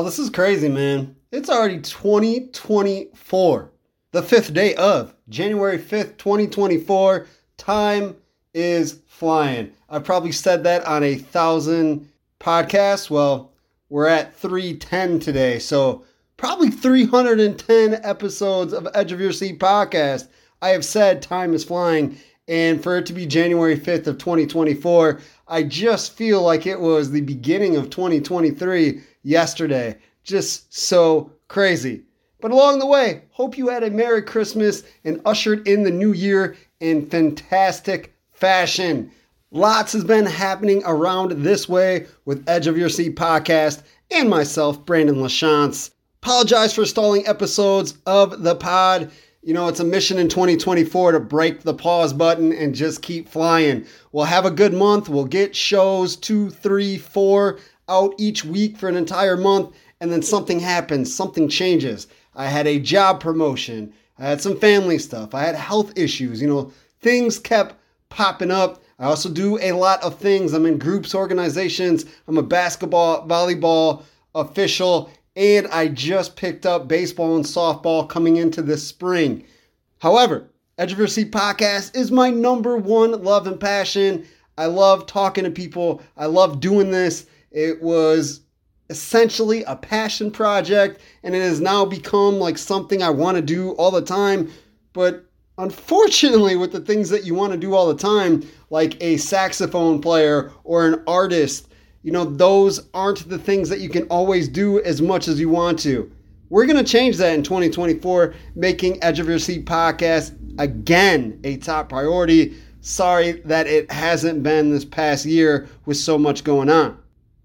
Wow, this is crazy, man. It's already 2024. The fifth day of January 5th, 2024. Time is flying. I've probably said that on a thousand podcasts. Well, we're at 310 today. So probably 310 episodes of Edge of Your Seat podcast. I have said time is flying. And for it to be January 5th of 2024, I just feel like it was the beginning of 2023 yesterday. Just so crazy. But along the way, hope you had a Merry Christmas and ushered in the new year in fantastic fashion. Lots has been happening around this way with Edge of Your Seat podcast and myself, Brandon LaChance. Apologize for stalling episodes of the pod. You know, it's a mission in 2024 to break the pause button and just keep flying. We'll have a good month. We'll get shows two, three, four out each week for an entire month, and then something happens, something changes. I had a job promotion, I had some family stuff, I had health issues, you know, things kept popping up. I also do a lot of things. I'm in groups, organizations, I'm a basketball, volleyball official, and I just picked up baseball and softball coming into this spring. However, Edge of Your Seat podcast is my number one love and passion. I love talking to people. I love doing this. It was essentially a passion project and it has now become like something I want to do all the time. But unfortunately, with the things that you want to do all the time, like a saxophone player or an artist, you know, those aren't the things that you can always do as much as you want to. We're going to change that in 2024, making Edge of Your Seat podcast again a top priority. Sorry that it hasn't been this past year with so much going on.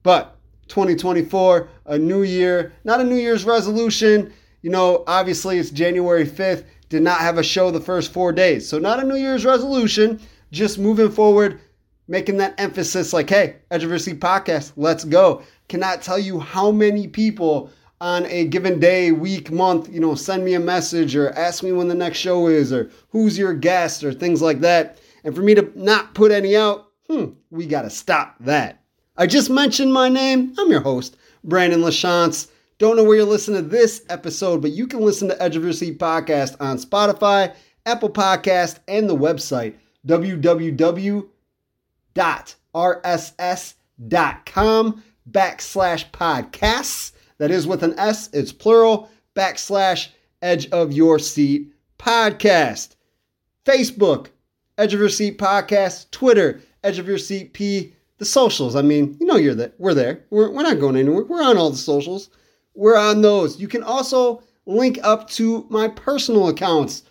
But 2024, a new year, not a New Year's resolution. You know, obviously it's January 5th, did not have a show the first four days. So, not a New Year's resolution, just moving forward, making that emphasis like, hey, Edge podcast, let's go. Cannot tell you how many people on a given day, week, month, you know, send me a message or ask me when the next show is or who's your guest or things like that. And for me to not put any out, hmm, we got to stop that. I just mentioned my name. I'm your host, Brandon LaChance. Don't know where you're listening to this episode, but you can listen to Edge of Your Seat podcast on Spotify, Apple Podcast, and the website www.rss.com backslash podcasts. That is with an S, it's plural, backslash Edge of Your Seat podcast. Facebook, Edge of Your Seat podcast. Twitter, Edge of Your Seat P the socials. I mean, you know, you're there. We're there. We're, we're not going anywhere. We're on all the socials. We're on those. You can also link up to my personal accounts.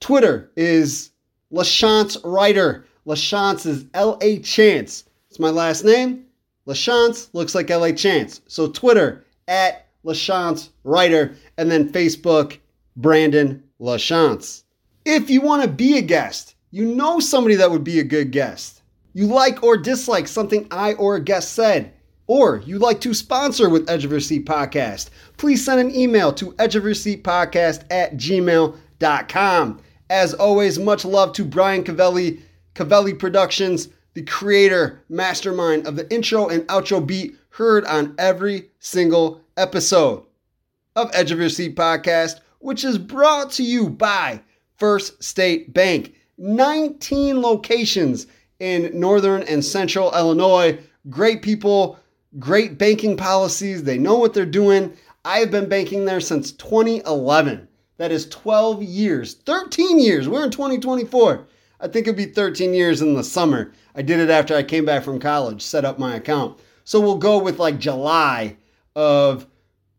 Twitter is LaChance Writer. LaChance is L A Chance. It's my last name. LaChance looks like L A Chance. So Twitter at LaChance Writer. And then Facebook, Brandon LaChance. If you want to be a guest, you know somebody that would be a good guest you like or dislike something I or a guest said, or you'd like to sponsor with Edge of Your Seat Podcast, please send an email to edgeofyourseatpodcast at gmail.com. As always, much love to Brian Cavelli, Cavelli Productions, the creator, mastermind of the intro and outro beat heard on every single episode of Edge of Your Seat Podcast, which is brought to you by First State Bank. 19 locations in northern and central Illinois. Great people, great banking policies. They know what they're doing. I have been banking there since 2011. That is 12 years, 13 years. We're in 2024. I think it'd be 13 years in the summer. I did it after I came back from college, set up my account. So we'll go with like July of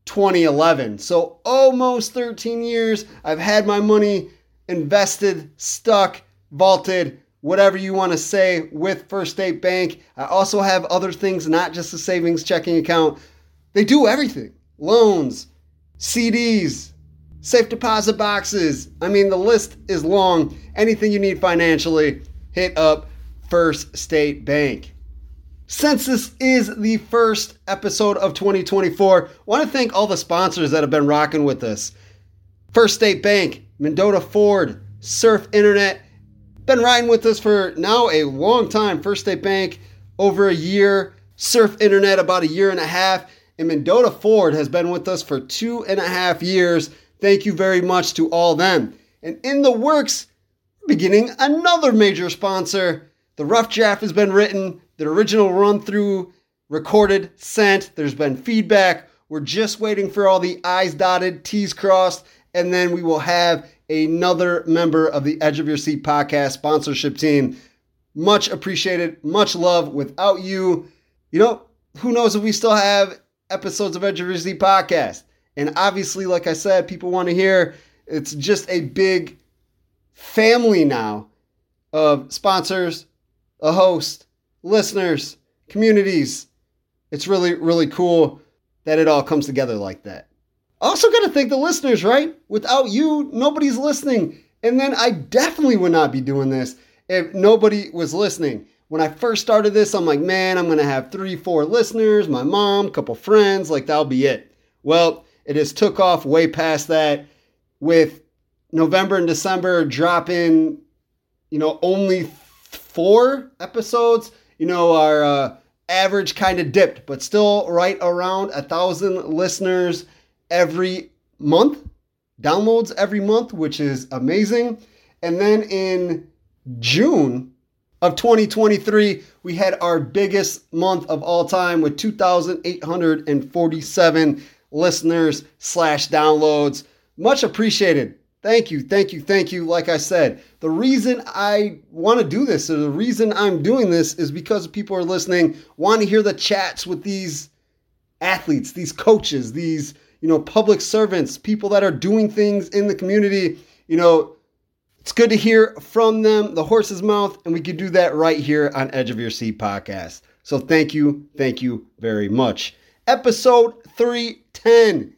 2011. So almost 13 years. I've had my money invested, stuck, vaulted, whatever you want to say with First State Bank. I also have other things, not just a savings checking account. They do everything loans, CDs, safe deposit boxes. I mean, the list is long. Anything you need financially, hit up First State Bank. Since this is the first episode of 2024, I want to thank all the sponsors that have been rocking with us. First State Bank, Mendota Ford, Surf Internet, been riding with us for now a long time. First State Bank, over a year. Surf Internet, about a year and a half. and Mendota Ford has been with us for two and a half years. Thank you very much to all them. And in the works, beginning another major sponsor. The rough draft has been written, the original run through recorded, sent. There's been feedback. We're just waiting for all the I's dotted, T's crossed, and then we will have another member of the Edge of Your Seat podcast sponsorship team. Much appreciated, much love. Without you, you know, who knows if we still have episodes of Edge of Your Seat podcast. And obviously, like I said, people want to hear it's just a big family now of sponsors, a host, listeners, communities. It's really, really cool that it all comes together like that. Also, got to thank the listeners, right? Without you, nobody's listening. And then I definitely would not be doing this if nobody was listening. When I first started this, I'm like, man, I'm going to have three, four listeners, my mom, a couple friends, like that'll be it. Well, it has took off way past that with November and December dropping, you know, only four episodes. You know, our uh, average kind of dipped, but still right around a thousand listeners every month, downloads every month, which is amazing. And then in June of 2023, we had our biggest month of all time with 2,847 listeners slash downloads. Much appreciated. Thank you, thank you, thank you. Like I said, the reason I want to do this, or the reason I'm doing this, is because people are listening, want to hear the chats with these athletes, these coaches, these you know public servants, people that are doing things in the community. You know, it's good to hear from them, the horse's mouth, and we can do that right here on Edge of Your Seat podcast. So thank you, thank you very much. Episode 310.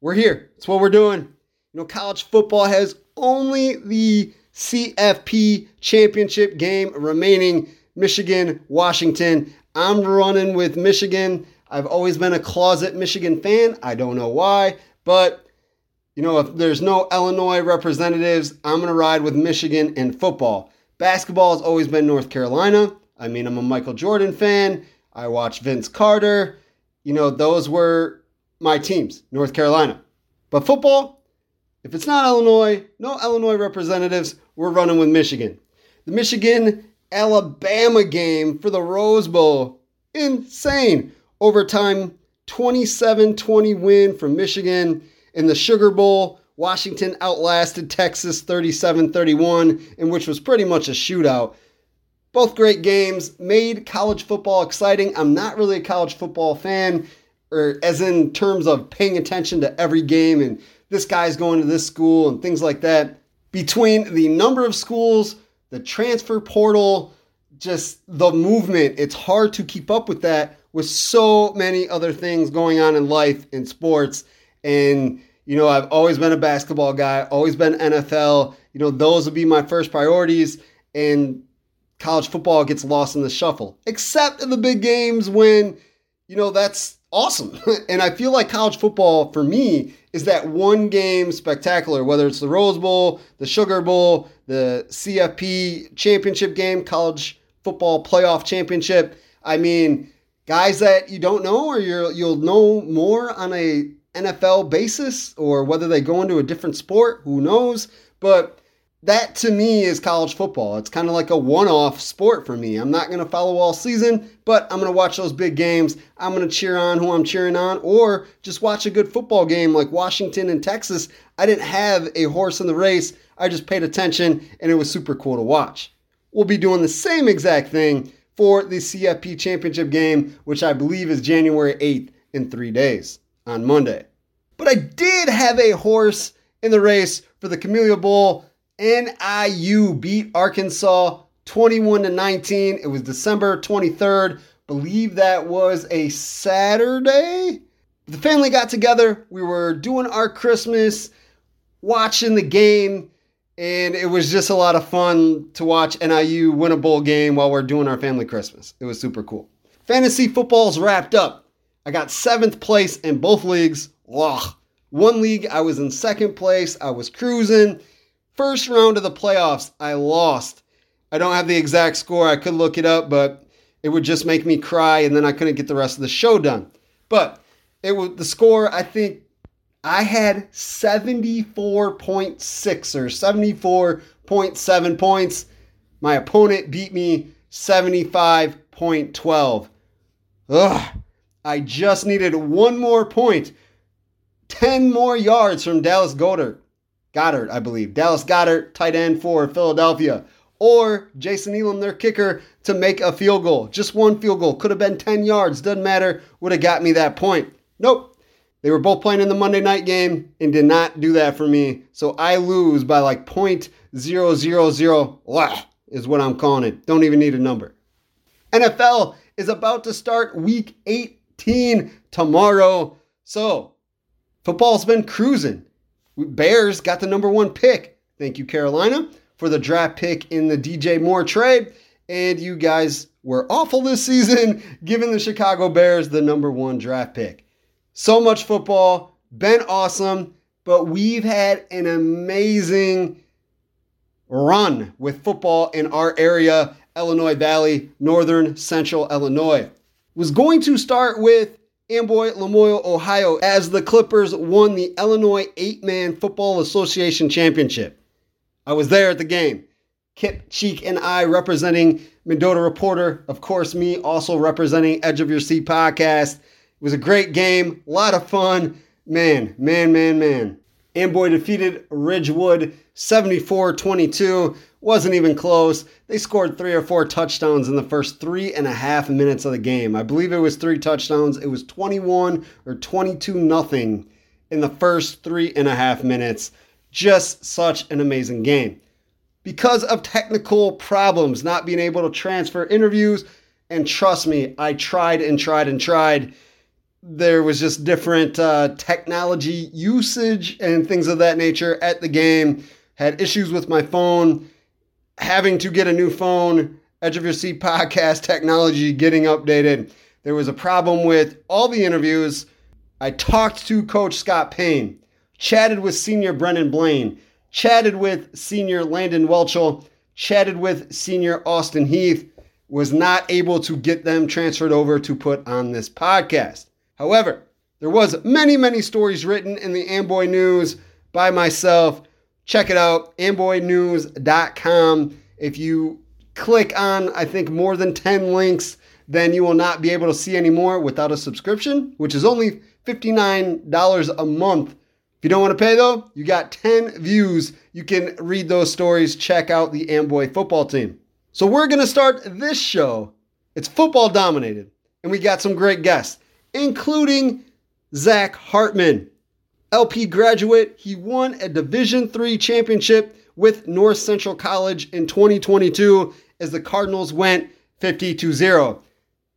We're here. It's what we're doing. You know, college football has only the CFP championship game remaining Michigan, Washington. I'm running with Michigan. I've always been a closet Michigan fan. I don't know why, but you know, if there's no Illinois representatives, I'm going to ride with Michigan in football. Basketball has always been North Carolina. I mean, I'm a Michael Jordan fan. I watch Vince Carter. You know, those were my teams, North Carolina. But football, if it's not Illinois, no Illinois representatives, we're running with Michigan. The Michigan Alabama game for the Rose Bowl, insane. Overtime 27 20 win from Michigan. In the Sugar Bowl, Washington outlasted Texas 37 31, in which was pretty much a shootout. Both great games made college football exciting. I'm not really a college football fan, or as in terms of paying attention to every game and this guy's going to this school and things like that. Between the number of schools, the transfer portal, just the movement, it's hard to keep up with that with so many other things going on in life in sports. And, you know, I've always been a basketball guy, always been NFL. You know, those would be my first priorities. And college football gets lost in the shuffle, except in the big games when, you know, that's awesome. and I feel like college football for me is that one game spectacular, whether it's the Rose Bowl, the Sugar Bowl, the CFP championship game, college football playoff championship. I mean, guys that you don't know or you you'll know more on a NFL basis or whether they go into a different sport, who knows? But that to me is college football. It's kind of like a one off sport for me. I'm not going to follow all season, but I'm going to watch those big games. I'm going to cheer on who I'm cheering on, or just watch a good football game like Washington and Texas. I didn't have a horse in the race, I just paid attention, and it was super cool to watch. We'll be doing the same exact thing for the CFP championship game, which I believe is January 8th in three days on Monday. But I did have a horse in the race for the Camellia Bowl NIU beat Arkansas 21 to 19. It was December 23rd. Believe that was a Saturday. The family got together. We were doing our Christmas, watching the game, and it was just a lot of fun to watch NIU win a bowl game while we're doing our family Christmas. It was super cool. Fantasy football's wrapped up. I got seventh place in both leagues. Ugh. One league, I was in second place. I was cruising. First round of the playoffs, I lost. I don't have the exact score. I could look it up, but it would just make me cry and then I couldn't get the rest of the show done. But It was the score, I think I had 74.6 or 74.7 points. My opponent beat me 75.12. Ugh. I just needed one more point. 10 more yards from Dallas Goedert. Goedert, I believe. Dallas Goedert, tight end for Philadelphia. Or Jason Elam, their kicker, to make a field goal. Just one field goal. Could have been 10 yards. Doesn't matter. Would have got me that point. Nope. They were both playing in the Monday night game and did not do that for me. So I lose by like 0.000 is what I'm calling it. Don't even need a number. NFL is about to start week 18 tomorrow. So football's been cruising. Bears got the number one pick. Thank you, Carolina, for the draft pick in the DJ Moore trade. And you guys were awful this season, giving the Chicago Bears the number one draft pick. So much football, been awesome, but we've had an amazing run with football in our area, Illinois Valley, Northern Central Illinois. Was going to start with Amboy, Lamoille, Ohio, as the Clippers won the Illinois Eight Man Football Association Championship. I was there at the game. Kip Cheek and I representing Mendota Reporter, of course, me also representing Edge of Your Seat podcast. Was a great game, a lot of fun. Man, man, man, man. Amboy defeated Ridgewood 74 22. Wasn't even close. They scored three or four touchdowns in the first three and a half minutes of the game. I believe it was three touchdowns. It was 21 or 22 nothing in the first three and a half minutes. Just such an amazing game. Because of technical problems, not being able to transfer interviews, and trust me, I tried and tried and tried there was just different uh, technology usage and things of that nature at the game. Had issues with my phone, having to get a new phone. Edge of Your Seat podcast technology getting updated. There was a problem with all the interviews. I talked to Coach Scott Payne, chatted with Senior Brennan Blaine, chatted with Senior Landon Welchel, chatted with Senior Austin Heath. Was not able to get them transferred over to put on this podcast. However, there was many, many stories written in the Amboy News by myself. Check it out, amboynews.com. If you click on, I think, more than 10 links, then you will not be able to see any more without a subscription, which is only $59 a month. If you don't want to pay though, you got 10 views. You can read those stories, check out the Amboy football team. So we're going to start this show. It's football dominated, and we got some great guests including Zach Hartman. LP graduate, he won a Division III championship with North Central College in 2022 as the Cardinals went 50 to 0.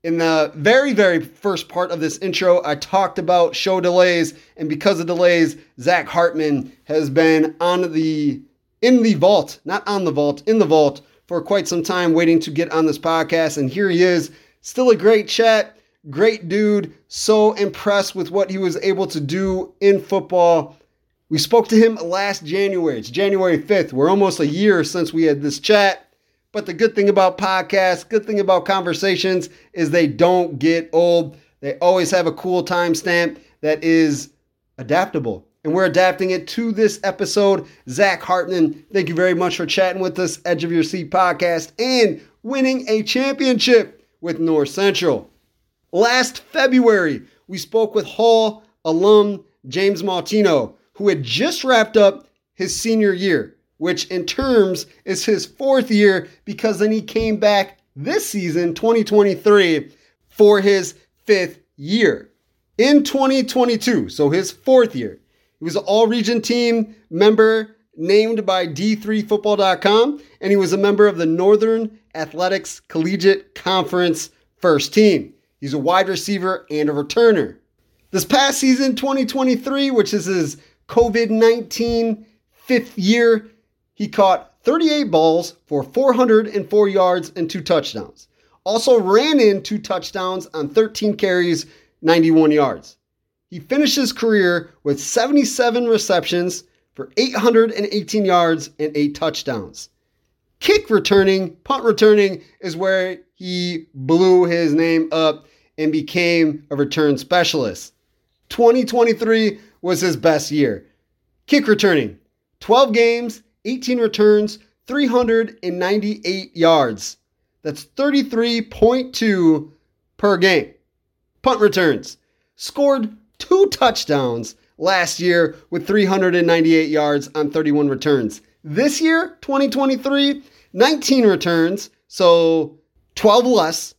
In the very, very first part of this intro, I talked about show delays, and because of delays, Zach Hartman has been on the in the vault, not on the vault, in the vault for quite some time, waiting to get on this podcast. And here he is, still a great chat. Great dude. So impressed with what he was able to do in football. We spoke to him last January. It's January 5th. We're almost a year since we had this chat. But the good thing about podcasts, good thing about conversations is they don't get old. They always have a cool timestamp that is adaptable. And we're adapting it to this episode. Zach Hartman, thank you very much for chatting with us, Edge of Your Seat podcast, and winning a championship with North Central. Last February, we spoke with Hall alum James Mautino, who had just wrapped up his senior year, which in terms is his fourth year because then he came back this season, 2023, for his fifth year. In 2022, so his fourth year, he was an all region team member named by D3Football.com, and he was a member of the Northern Athletics Collegiate Conference first team. He's a wide receiver and a returner. This past season, 2023, which is his COVID 19 fifth year, he caught 38 balls for 404 yards and two touchdowns. Also ran in two touchdowns on 13 carries, 91 yards. He finished his career with 77 receptions for 818 yards and eight touchdowns. Kick returning, punt returning is where he blew his name up and became a return specialist. 2023 was his best year. Kick returning 12 games, 18 returns, 398 yards. That's 33.2 per game. Punt returns scored two touchdowns last year with 398 yards on 31 returns. This year, 2023, 19 returns, so 12 less,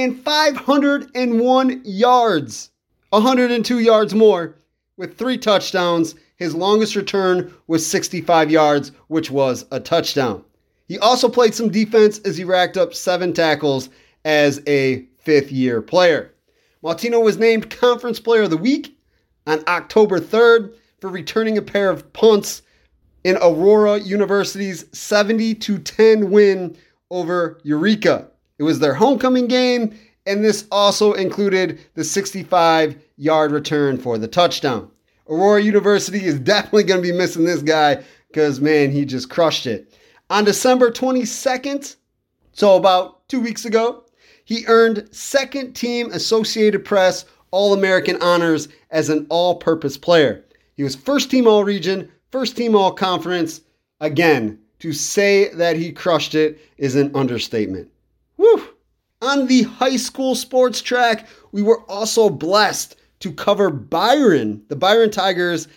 and 501 yards, 102 yards more, with three touchdowns. His longest return was 65 yards, which was a touchdown. He also played some defense as he racked up seven tackles as a fifth year player. Mautino was named Conference Player of the Week on October 3rd for returning a pair of punts in Aurora University's 70 10 win over Eureka. It was their homecoming game, and this also included the 65 yard return for the touchdown. Aurora University is definitely going to be missing this guy because, man, he just crushed it. On December 22nd, so about two weeks ago, he earned second team Associated Press All American honors as an all purpose player. He was first team All Region, first team All Conference. Again, to say that he crushed it is an understatement. Woo! On the high school sports track, we were also blessed to cover Byron, the Byron Tigers,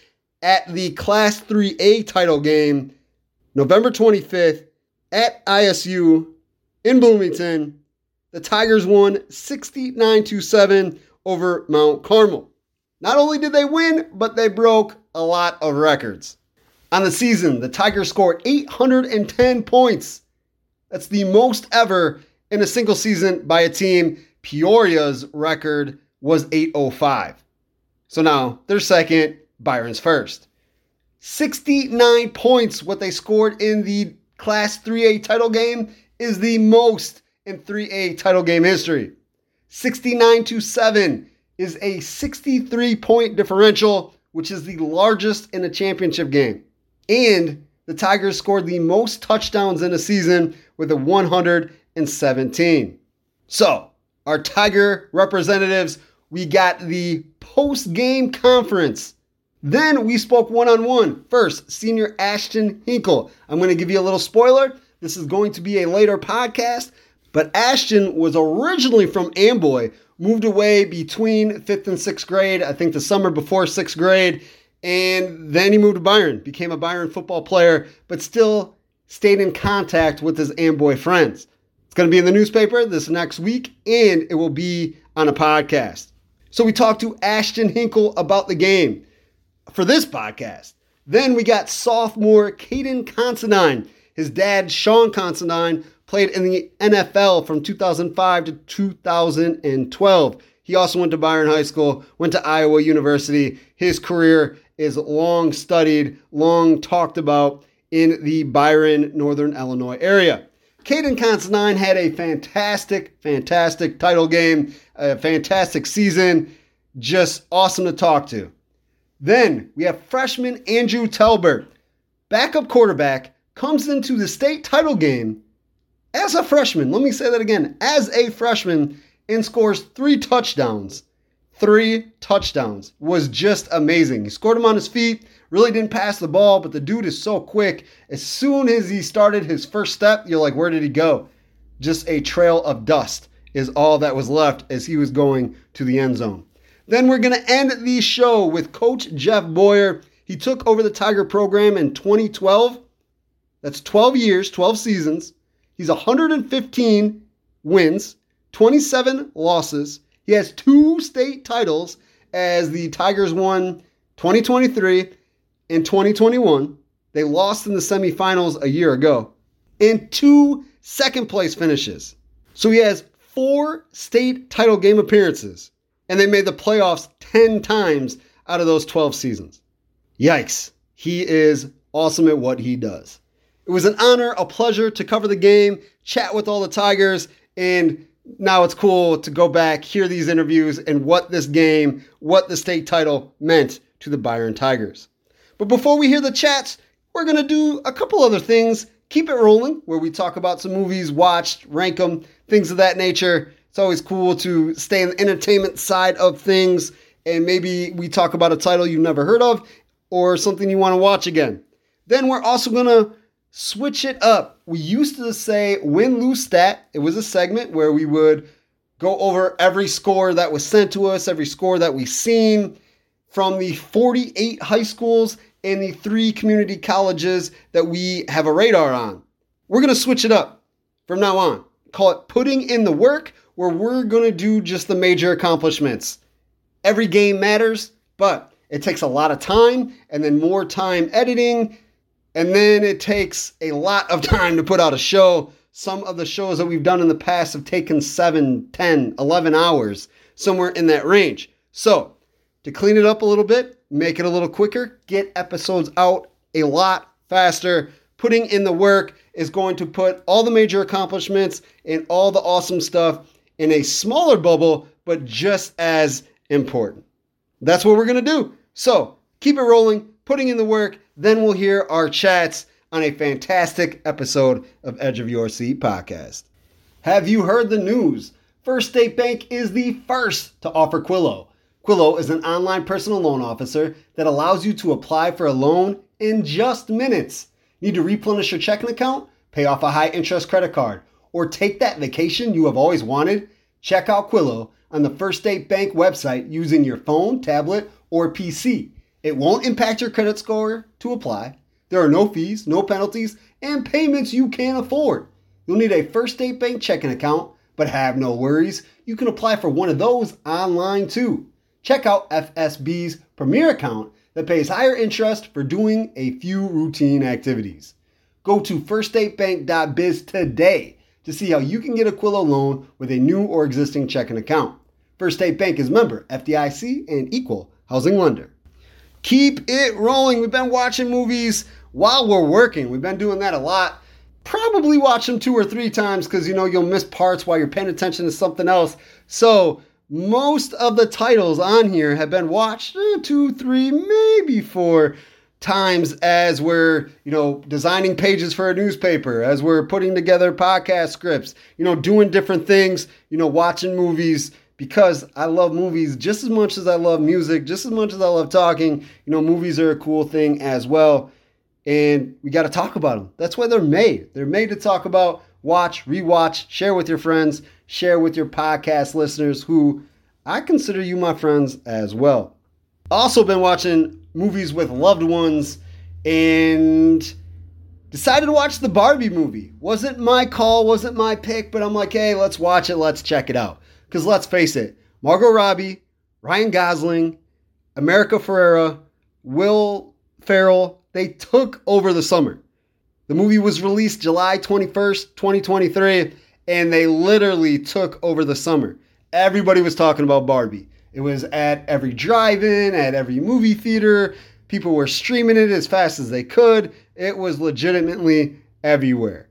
at the Class 3A title game November 25th at ISU in Bloomington the Tigers won 69 7 over Mount Carmel. Not only did they win, but they broke a lot of records. On the season, the Tigers scored 810 points. That's the most ever in a single season by a team. Peoria's record was 805. So now they're second, Byron's first. 69 points, what they scored in the Class 3A title game, is the most in 3A title game history. 69 to 7 is a 63 point differential, which is the largest in a championship game. And the Tigers scored the most touchdowns in a season with a 117. So, our Tiger representatives, we got the post game conference. Then we spoke one on one. First, senior Ashton Henkel. I'm going to give you a little spoiler. This is going to be a later podcast, but Ashton was originally from Amboy, moved away between fifth and sixth grade, I think the summer before sixth grade, and then he moved to Byron, became a Byron football player, but still stayed in contact with his Amboy friends. It's going to be in the newspaper this next week, and it will be on a podcast. So we talked to Ashton Henkel about the game for this podcast. Then we got sophomore Caiden Considine. His dad, Sean Considine, played in the NFL from 2005 to 2012. He also went to Byron High School, went to Iowa University. His career is long studied, long talked about in the Byron, Northern Illinois area. Caiden Considine had a fantastic, fantastic title game, a fantastic season. Just awesome to talk to. Then we have freshman Andrew Talbert, backup quarterback, comes into the state title game as a freshman, let me say that again, as a freshman, and scores three touchdowns. Three touchdowns was just amazing. He scored them on his feet, really didn't pass the ball, but the dude is so quick. As soon as he started his first step, you're like, where did he go? Just a trail of dust is all that was left as he was going to the end zone. Then we're going to end the show with Coach Jeff Boyer. He took over the Tiger program in 2012. That's 12 years, 12 seasons. He's 115 wins, 27 losses. He has two state titles as the Tigers won 2023 and 2021. They lost in the semifinals a year ago, and two second place finishes. So he has four state title game appearances, and they made the playoffs 10 times out of those 12 seasons. Yikes. He is awesome at what he does. It was an honor, a pleasure to cover the game, chat with all the Tigers, and now it's cool to go back, hear these interviews, and what this game, what the state title meant to the Byron Tigers. But before we hear the chats, we're going to do a couple other things. Keep it rolling, where we talk about some movies watched, rank them, things of that nature. It's always cool to stay in the entertainment side of things and maybe we talk about a title you've never heard of or something you want to watch again. Then we're also going to switch it up. We used to say win lose stat. It was a segment where we would go over every score that was sent to us, every score that we've seen from the 48 high schools and the three community colleges that we have a radar on. We're going to switch it up from now on. Call it putting in the work, where we're going to do just the major accomplishments. Every game matters, but it takes a lot of time and then more time editing. And then it takes a lot of time to put out a show. Some of the shows that we've done in the past have taken 7, 10, 11 hours, somewhere in that range. So, to clean it up a little bit, make it a little quicker, get episodes out a lot faster, putting in the work is going to put all the major accomplishments and all the awesome stuff in a smaller bubble, but just as important. That's what we're going to do. So keep it rolling, putting in the work. Then we'll hear our chats on a fantastic episode of Edge of Your Seat podcast. Have you heard the news? First State Bank is the first to offer Quillo. Quillo is an online personal loan officer that allows you to apply for a loan in just minutes. Need to replenish your checking account, pay off a high interest credit card, or take that vacation you have always wanted? Check out Quillo on the First State Bank website using your phone, tablet, or PC. It won't impact your credit score to apply. There are no fees, no penalties, and payments you can't afford. You'll need a First State Bank checking account, but have no worries. You can apply for one of those online too. Check out FSB's Premier account that pays higher interest for doing a few routine activities. Go to firststatebank.biz today to see how you can get a Quillo loan with a new or existing checking account. First State Bank is member FDIC and equal housing lender. Keep it rolling. We've been watching movies while we're working. We've been doing that a lot. Probably watch them two or three times because you know you'll miss parts while you're paying attention to something else. So most of the titles on here have been watched eh, two, three, maybe four times as we're, you know, designing pages for a newspaper, as we're putting together podcast scripts, you know, doing different things, you know, watching movies because I love movies just as much as I love music, just as much as I love talking. You know, movies are a cool thing as well. And we got to talk about them. That's why they're made. They're made to talk about, watch, rewatch, share with your friends, share with your podcast listeners who I consider you my friends as well. Also, been watching movies with loved ones and decided to watch the Barbie movie. Wasn't my call, wasn't my pick, but I'm like, hey, let's watch it, let's check it out. Because let's face it, Margot Robbie, Ryan Gosling, America Ferrera, Will Ferrell, they took over the summer. The movie was released July 21st, 2023, and they literally took over the summer. Everybody was talking about Barbie. It was at every drive in, at every movie theater. People were streaming it as fast as they could. It was legitimately everywhere.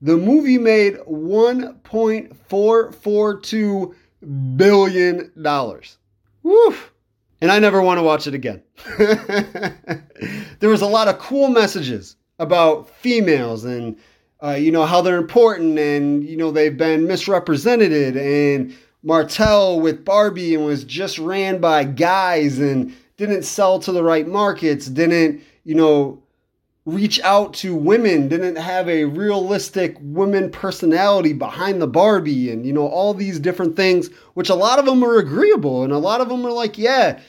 The movie made $1.442 billion. Woof. And I never want to watch it again. there was a lot of cool messages about females and uh, you know how they're important and you know they've been misrepresented and Mattel with Barbie and was just ran by guys and didn't sell to the right markets, didn't, you know, reach out to women, didn't have a realistic women personality behind the Barbie, and, you know, all these different things, which a lot of them are agreeable. And a lot of them are like, yeah,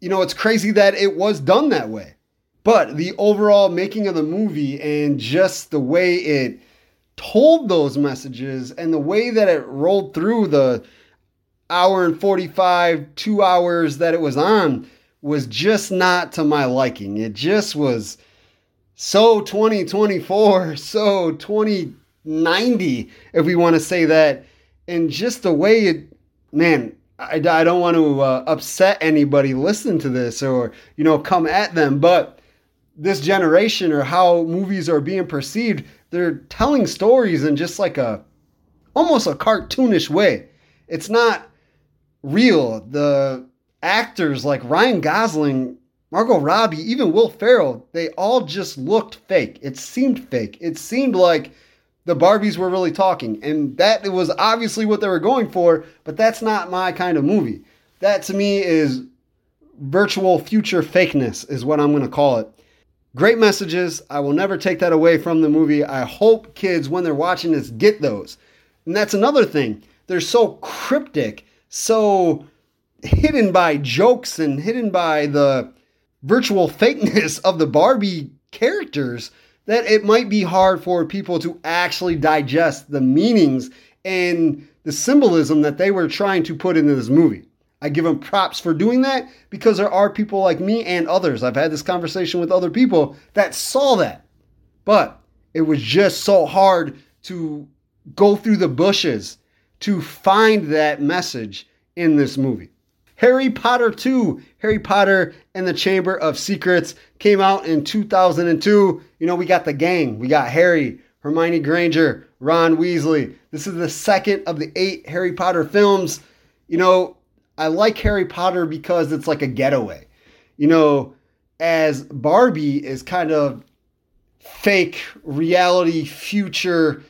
you know, it's crazy that it was done that way. But the overall making of the movie and just the way it told those messages and the way that it rolled through the hour and 45, two hours that it was on was just not to my liking. It just was so 2024, so 2090, if we want to say that. And just the way it, man, I, I don't want to uh, upset anybody listening to this or, you know, come at them, but this generation or how movies are being perceived, they're telling stories in just like a almost a cartoonish way. It's not real. The actors like Ryan Gosling, Margot Robbie, even Will Ferrell, they all just looked fake. It seemed fake. It seemed like the Barbies were really talking. And that was obviously what they were going for, but that's not my kind of movie. That to me is virtual future fakeness, is what I'm going to call it. Great messages. I will never take that away from the movie. I hope kids, when they're watching this, get those. And that's another thing. They're so cryptic, so hidden by jokes and hidden by the virtual fakeness of the Barbie characters that it might be hard for people to actually digest the meanings and the symbolism that they were trying to put into this movie. I give them props for doing that because there are people like me and others. I've had this conversation with other people that saw that. But it was just so hard to go through the bushes to find that message in this movie. Harry Potter 2, Harry Potter and the Chamber of Secrets came out in 2002. You know, we got the gang. We got Harry, Hermione Granger, Ron Weasley. This is the second of the eight Harry Potter films. You know, I like Harry Potter because it's like a getaway. You know, as Barbie is kind of fake reality future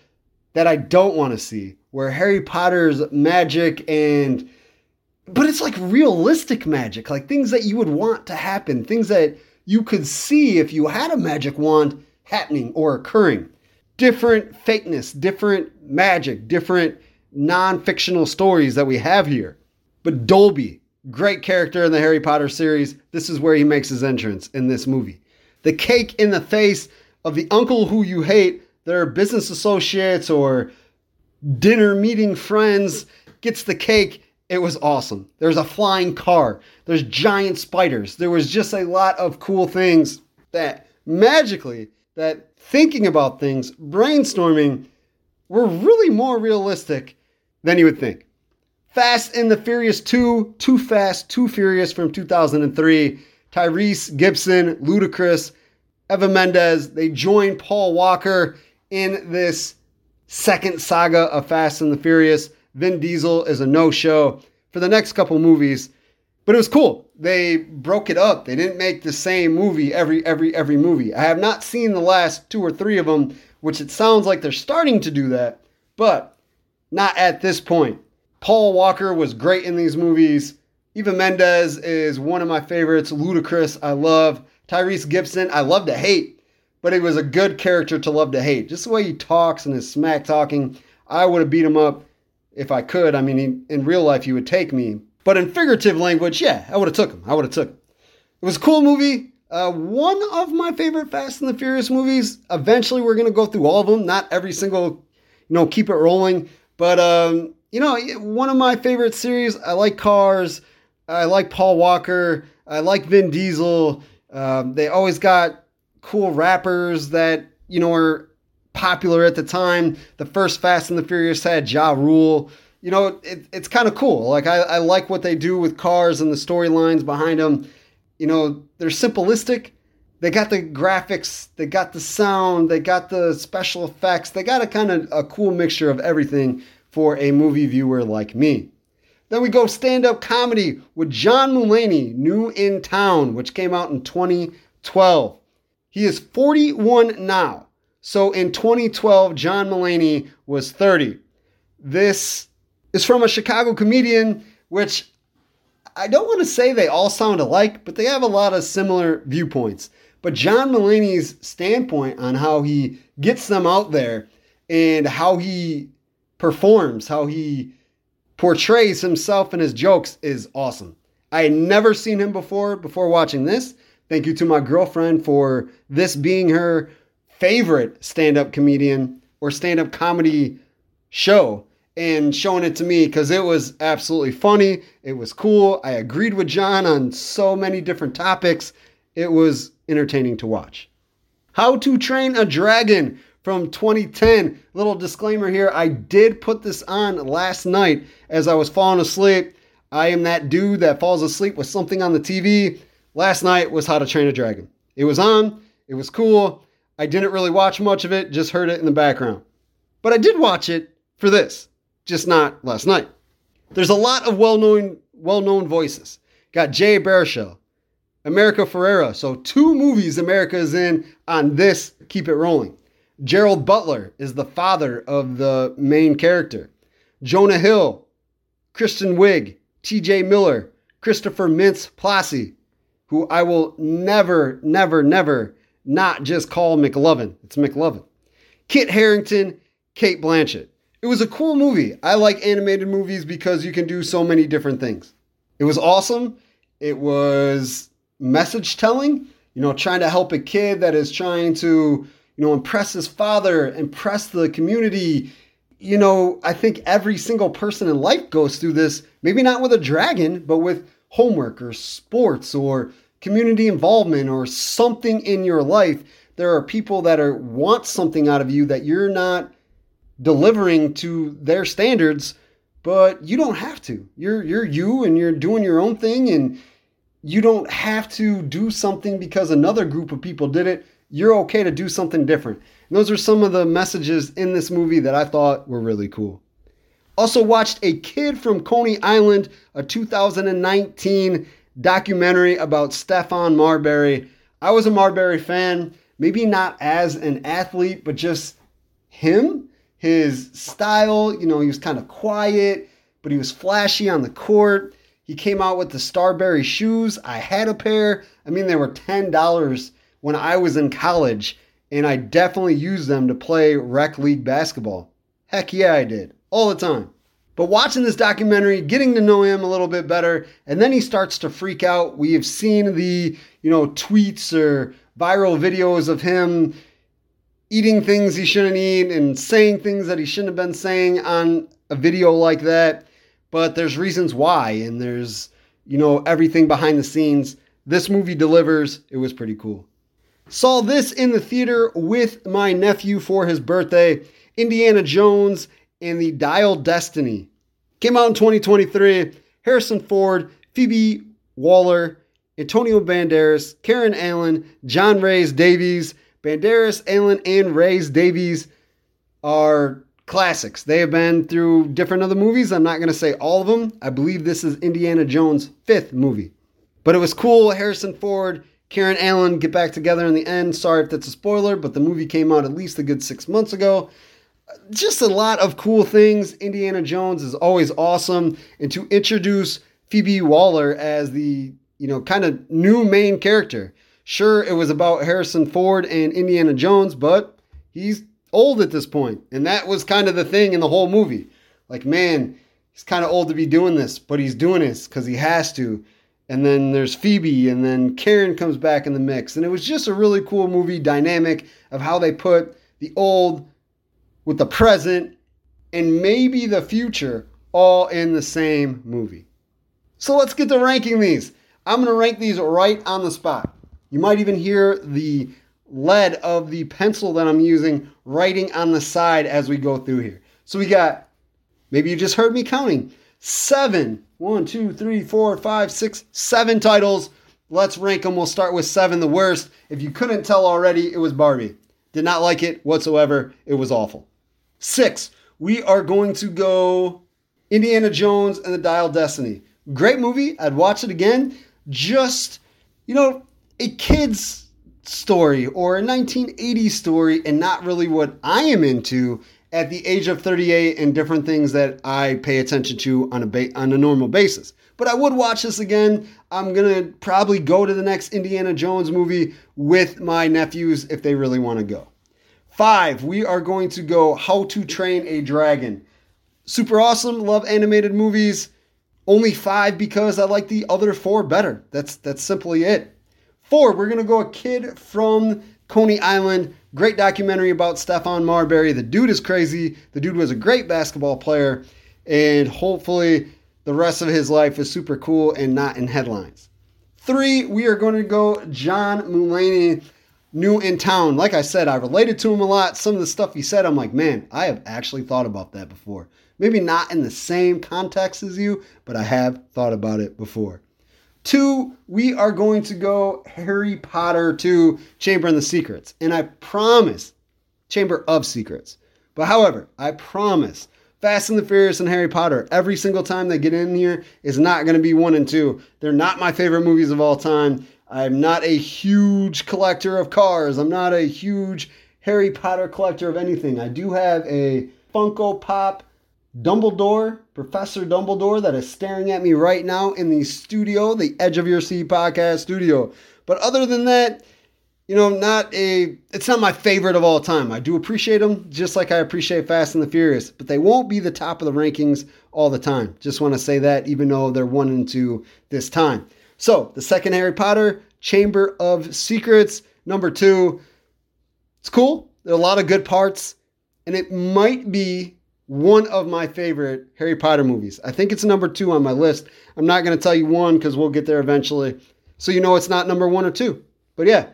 that I don't want to see, where Harry Potter's magic and but it's like realistic magic, like things that you would want to happen, things that you could see if you had a magic wand happening or occurring. Different fakeness, different magic, different non fictional stories that we have here. But Dobby, great character in the Harry Potter series, this is where he makes his entrance in this movie. The cake in the face of the uncle who you hate, their business associates or dinner meeting friends, gets the cake it was awesome. There's a flying car. There's giant spiders. There was just a lot of cool things that magically, that thinking about things, brainstorming, were really more realistic than you would think. Fast and the Furious 2, Too Fast, Too Furious from 2003. Tyrese Gibson, Ludacris, Eva Mendes, they join Paul Walker in this second saga of Fast and the Furious. Vin Diesel is a no show for the next couple movies, but it was cool. They broke it up. They didn't make the same movie every every every movie. I have not seen the last two or three of them, which it sounds like they're starting to do that, but not at this point. Paul Walker was great in these movies. Eva Mendes is one of my favorites. Ludacris, I love. Tyrese Gibson, I love to hate, but he was a good character to love to hate. Just the way he talks and his smack talking, I would have beat him up if I could. I mean, in real life, he would take me. But in figurative language, yeah, I would have took him. I would have took him. It was a cool movie. Uh, one of my favorite Fast and the Furious movies. Eventually, we're gonna go through all of them. Not every single, you know, keep it rolling. But um, you know, one of my favorite series. I like Cars. I like Paul Walker. I like Vin Diesel. Um, they always got cool rappers that you know are popular at the time. The first Fast and the Furious had Ja Rule. You know, it, it's kind of cool. Like, I, I like what they do with cars and the storylines behind them. You know, they're simplistic. They got the graphics, they got the sound, they got the special effects. They got a kind of a cool mixture of everything for a movie viewer like me. Then we go stand up comedy with John Mulaney, New in Town, which came out in 2012. He is 41 now. So in 2012, John Mulaney was 30. This is from a Chicago comedian, which I don't want to say they all sound alike, but they have a lot of similar viewpoints. But John Mulaney's standpoint on how he gets them out there and how he performs, how he portrays himself and his jokes is awesome. I had never seen him before before watching this. Thank you to my girlfriend for this being her favorite stand up comedian or stand up comedy show and showing it to me because it was absolutely funny. It was cool. I agreed with John on so many different topics. It was entertaining to watch. How to Train a Dragon from 2010. Little disclaimer here I did put this on last night as I was falling asleep. I am that dude that falls asleep with something on the TV. Last night was How to Train a Dragon. It was on, it was cool. I didn't really watch much of it, just heard it in the background. But I did watch it for this, just not last night. There's a lot of well-known well-known voices. Got Jay Baruchel, America Ferrera. So two movies America is in on this Keep It Rolling. Gerard Butler is the father of the main character. Jonah Hill, Kristen Wiig, TJ Miller, Christopher Mintz Plasse, who I will never, never, never not just call McLovin. It's McLovin. Kit Harington, Cate Blanchett. It was a cool movie. I like animated movies because you can do so many different things. It was awesome. It was message telling, you know, trying to help a kid that is trying to, you know, impress his father, impress the community. You know, I think every single person in life goes through this, maybe not with a dragon, but with homework or sports or community involvement or something in your life, there are people that are want something out of you that you're not delivering to their standards, but you don't have to. You're you're you and you're doing your own thing and you don't have to do something because another group of people did it. You're okay to do something different. And those are some of the messages in this movie that I thought were really cool. Also watched A Kid from Coney Island, a 2019 documentary about Stephon Marbury. I was a Marbury fan, maybe not as an athlete, but just him, his style. You know, he was kind of quiet, but he was flashy on the court. He came out with the Starbury shoes. I had a pair. I mean, they were $10 when I was in college, and I definitely used them to play rec league basketball. Heck yeah, I did. All the time. But watching this documentary, getting to know him a little bit better, and then he starts to freak out. We have seen the, you know, tweets or viral videos of him eating things he shouldn't eat and saying things that he shouldn't have been saying on a video like that. But there's reasons why, and there's, you know, everything behind the scenes. This movie delivers. It was pretty cool. Saw this in the theater with my nephew for his birthday. Indiana Jones and the Dial Destiny. Came out in 2023. Harrison Ford, Phoebe Waller, Antonio Banderas, Karen Allen, John Rhys-Davies. Banderas, Allen, and Rhys-Davies are classics. They have been through different other movies. I'm not going to say all of them. I believe this is Indiana Jones' fifth movie. But it was cool. Harrison Ford, Karen Allen get back together in the end. Sorry if that's a spoiler, but the movie came out at least a good six months ago just a lot of cool things. Indiana Jones is always awesome. And to introduce Phoebe Waller as the, you know, kind of new main character. Sure, it was about Harrison Ford and Indiana Jones, but he's old at this point. And that was kind of the thing in the whole movie. Like, man, he's kind of old to be doing this, but he's doing this because he has to. And then there's Phoebe, and then Karen comes back in the mix. And it was just a really cool movie dynamic of how they put the old with the present and maybe the future all in the same movie. So let's get to ranking these. I'm going to rank these right on the spot. You might even hear the lead of the pencil that I'm using writing on the side as we go through here. So we got, maybe you just heard me counting, seven, one, two, three, four, five, six, seven titles. Let's rank them. We'll start with seven, the worst. If you couldn't tell already, it was Barbie. Did not like it whatsoever. It was awful. Six, we are going to go Indiana Jones and the Dial Destiny. Great movie. I'd watch it again. Just, you know, a kid's story or a 1980s story and not really what I am into at the age of 38 and different things that I pay attention to on a ba- on a normal basis. But I would watch this again. I'm going to probably go to the next Indiana Jones movie with my nephews if they really want to go. Five, we are going to go How to Train a Dragon. Super awesome. Love animated movies. Only five because I like the other four better. That's that's simply it. Four, we're gonna go a kid from Coney Island. Great documentary about Stephon Marbury. The dude is crazy. The dude was a great basketball player, and hopefully the rest of his life is super cool and not in headlines. Three, we are going to go John Mulaney new in town. Like I said, I related to him a lot. Some of the stuff he said, I'm like, man, I have actually thought about that before. Maybe not in the same context as you, but I have thought about it before. Two, we are going to go Harry Potter to Chamber of the Secrets. And I promise, Chamber of Secrets. But however, I promise, Fast and the Furious and Harry Potter, every single time they get in here is not going to be one and two. They're not my favorite movies of all time. I'm not a huge collector of cars. I'm not a huge Harry Potter collector of anything. I do have a Funko Pop Dumbledore, Professor Dumbledore, that is staring at me right now in the studio, the Edge of Your Seat podcast studio. But other than that, you know, not a, it's not my favorite of all time. I do appreciate them just like I appreciate Fast and the Furious, but they won't be the top of the rankings all the time. Just want to say that, even though they're one and two this time. So, the second Harry Potter, Chamber of Secrets, number two. It's cool. There are a lot of good parts, and it might be one of my favorite Harry Potter movies. I think it's number two on my list. I'm not going to tell you one because we'll get there eventually. So you know it's not number one or two. But yeah,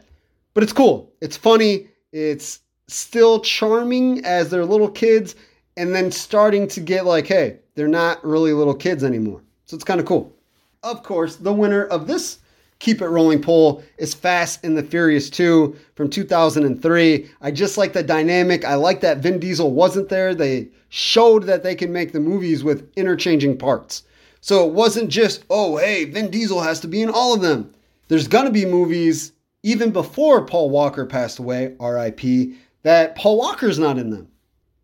but it's cool. It's funny. It's still charming as they're little kids, and then starting to get like, hey, they're not really little kids anymore. So it's kind of cool. Of course, the winner of this Keep It Rolling poll is Fast and the Furious 2 from 2003. I just like the dynamic. I like that Vin Diesel wasn't there. They showed that they can make the movies with interchanging parts. So it wasn't just, oh, hey, Vin Diesel has to be in all of them. There's going to be movies even before Paul Walker passed away, RIP, that Paul Walker's not in them.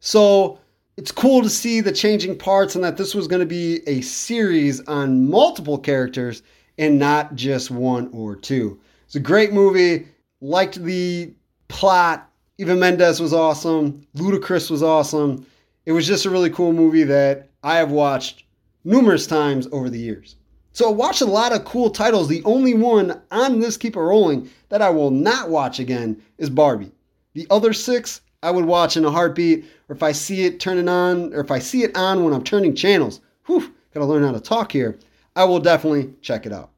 So it's cool to see the changing parts and that this was going to be a series on multiple characters and not just one or two. It's a great movie. Liked the plot. Eva Mendes was awesome. Ludacris was awesome. It was just a really cool movie that I have watched numerous times over the years. So I watched a lot of cool titles. The only one on this Keep It Rolling that I will not watch again is Barbie. The other six I would watch in a heartbeat, or if I see it turning on, or if I see it on when I'm turning channels. Whew, gotta learn how to talk here. I will definitely check it out.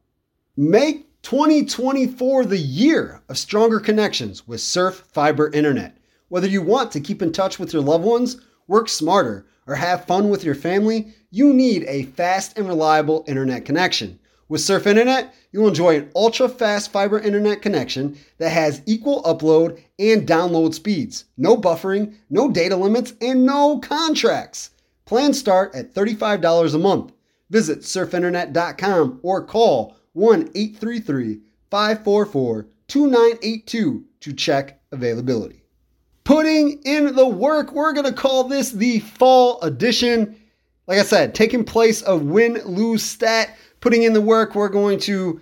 Make 2024 the year of stronger connections with Surf Fiber Internet. Whether you want to keep in touch with your loved ones, work smarter, or have fun with your family, you need a fast and reliable internet connection. With Surf Internet, you'll enjoy an ultra fast fiber internet connection that has equal upload and download speeds, no buffering, no data limits, and no contracts. Plans start at $35 a month. Visit surfinternet.com or call 1 833 544 2982 to check availability putting in the work. We're going to call this the fall edition. Like I said, taking place of win lose stat, putting in the work. We're going to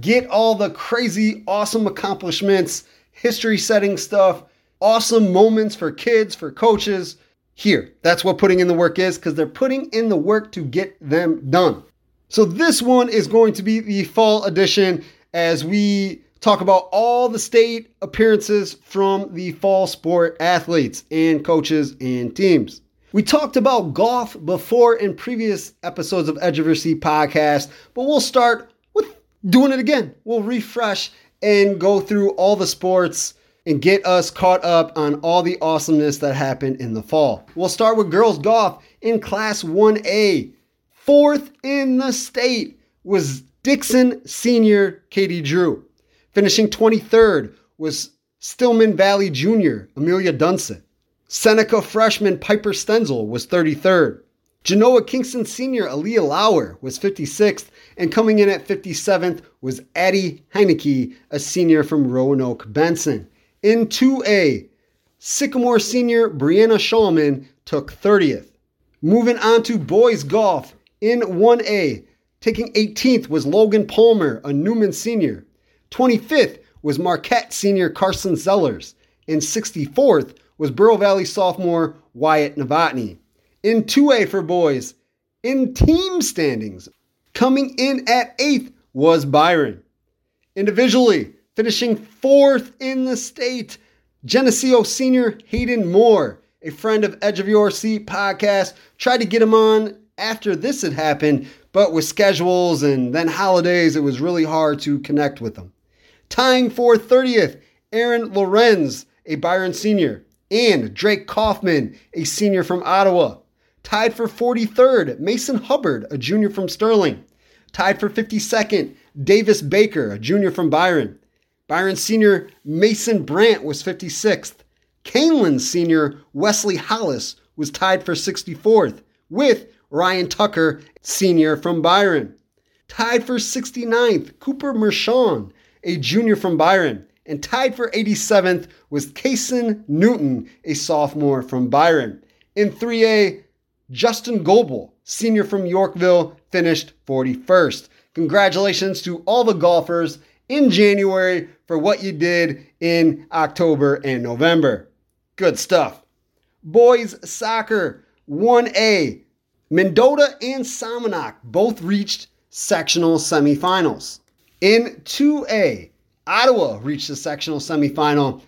get all the crazy, awesome accomplishments, history setting stuff, awesome moments for kids, for coaches here. That's what putting in the work is because they're putting in the work to get them done. So this one is going to be the fall edition as we talk about all the state appearances from the fall sport athletes and coaches and teams. We talked about golf before in previous episodes of Edge of Your Seat podcast, but we'll start with doing it again. We'll refresh and go through all the sports and get us caught up on all the awesomeness that happened in the fall. We'll start with girls golf in Class 1A. Fourth in the state was Dixon senior Katie Drew. Finishing 23rd was Stillman Valley Jr., Amelia Dunson. Seneca freshman Piper Stenzel was 33rd. Genoa Kingston senior Aaliyah Lauer was 56th, and coming in at 57th was Addie Heineke, a senior from Roanoke Benson. In 2A, Sycamore senior Brianna Shulman took 30th. Moving on to boys golf in 1A, taking 18th was Logan Palmer, a Newman senior. 25th was Marquette senior Carson Zellers, and 64th was Bureau Valley sophomore Wyatt Novotny. In 2A for boys, in team standings, coming in at 8th was Byron. Individually, finishing 4th in the state, Geneseo senior Hayden Moore, a friend of Edge of Your Seat podcast, tried to get him on after this had happened, but with schedules and then holidays, it was really hard to connect with them. Tying for 30th, Aaron Lorenz, a Byron senior, and Drake Kaufman, a senior from Ottawa. Tied for 43rd, Mason Hubbard, a junior from Sterling. Tied for 52nd, Davis Baker, a junior from Byron. Byron senior Mason Brandt was 56th. Kaneland senior Wesley Hollis was tied for 64th with Ryan Tucker, senior from Byron. Tied for 69th, Cooper Mershon, a junior from Byron. And tied for 87th was Kason Newton, a sophomore from Byron. In 3A, Justin Goebel, senior from Yorkville, finished 41st. Congratulations to all the golfers in January for what you did in October and November. Good stuff. Boys soccer 1A. Mendota and Somonauk both reached sectional semifinals. In 2A, Ottawa reached the sectional semifinal.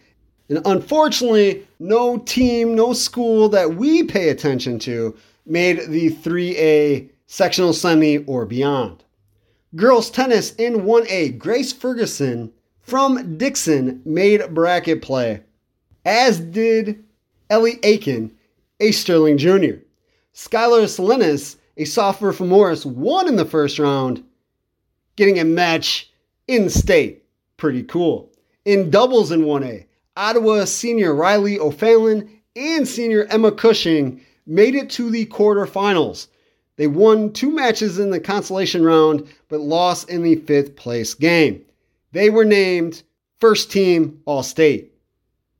And unfortunately, no team, no school that we pay attention to made the 3A sectional semi or beyond. Girls tennis in 1A, Grace Ferguson from Dixon made bracket play, as did Ellie Aiken, a Sterling Jr. Skylar Salinas, a sophomore from Morris, won in the first round, getting a match in state. Pretty cool. In doubles in 1A, Ottawa senior Riley O'Fallon and senior Emma Cushing made it to the quarterfinals. They won two matches in the consolation round, but lost in the fifth place game. They were named first team All State.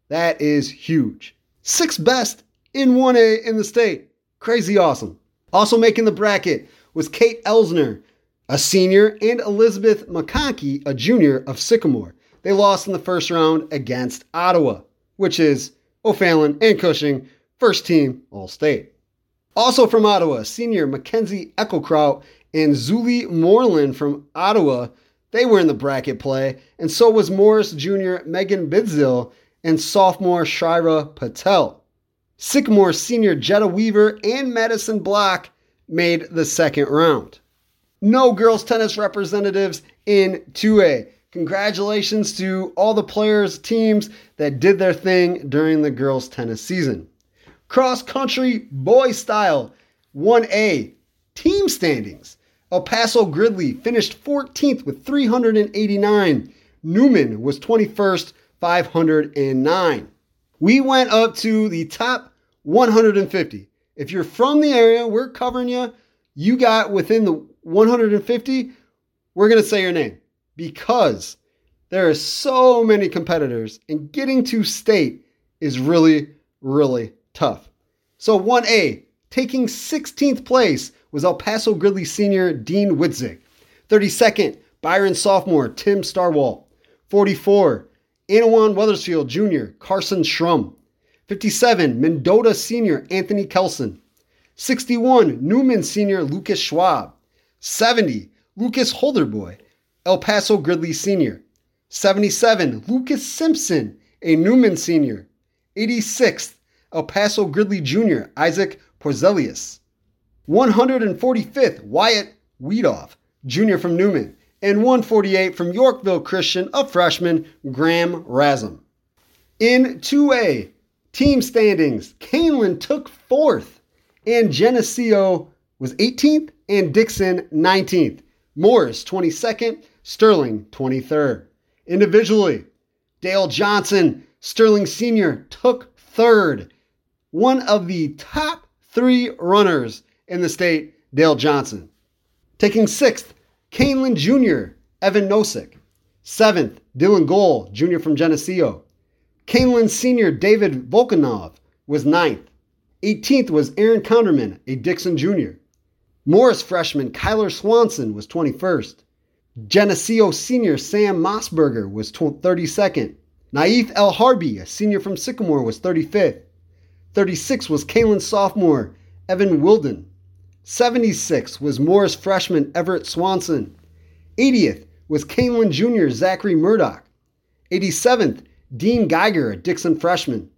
That is huge. Sixth best in 1A in the state. Crazy awesome. Also making the bracket was Kate Elsner, a senior, and Elizabeth McConkey, a junior of Sycamore. They lost in the first round against Ottawa, which is O'Fallon and Cushing, first team All State. Also from Ottawa, senior Mackenzie Ecclekraut and Zuli Moreland from Ottawa. They were in the bracket play, and so was Morris junior Megan Bidzil and sophomore Shira Patel. Sycamore senior Jetta Weaver and Madison Block made the second round. No girls tennis representatives in 2A. Congratulations to all the players, teams that did their thing during the girls tennis season. Cross country boy style 1A team standings. El Paso Gridley finished 14th with 389. Newman was 21st, 509. We went up to the top 150. If you're from the area, we're covering you. You got within the 150, we're going to say your name because there are so many competitors and getting to state is really, really tough. So 1A, taking 16th place was El Paso Gridley senior Dean Witzig. 32nd, Byron sophomore Tim Starwall. 44, Annawan Wethersfield Jr. Carson Schrum. 57, Mendota senior Anthony Kelson. 61, Newman senior Lucas Schwab. 70, Lucas Holderboy, El Paso Gridley senior. 77, Lucas Simpson, a Newman senior. 86th, El Paso Gridley Jr., Isaac Porzelius. 145th, Wyatt Weedoff, Jr. from Newman. And 148 from Yorkville Christian, a freshman, Graham Rasm. In 2A, team standings, Kaneland took fourth, and Geneseo was 18th, and Dixon 19th. Morris 22nd, Sterling 23rd. Individually, Dale Johnson, Sterling Sr., took third one of the top three runners in the state, Dale Johnson. Taking sixth, Kaneland Jr., Evan Nosik. Seventh, Dylan Goal, Jr. from Geneseo. Kaneland Sr., David Volkanov, was ninth. 18th was Aaron Counterman, a Dixon Jr. Morris freshman Kyler Swanson was 21st. Geneseo senior Sam Mossberger was 32nd. Naif El Harbi, a senior from Sycamore, was 35th. 36 was Kalen sophomore Evan Wilden. 76 was Morris freshman Everett Swanson. 80th was Kalen Jr. Zachary Murdoch. 87th, Dean Geiger, a Dixon freshman.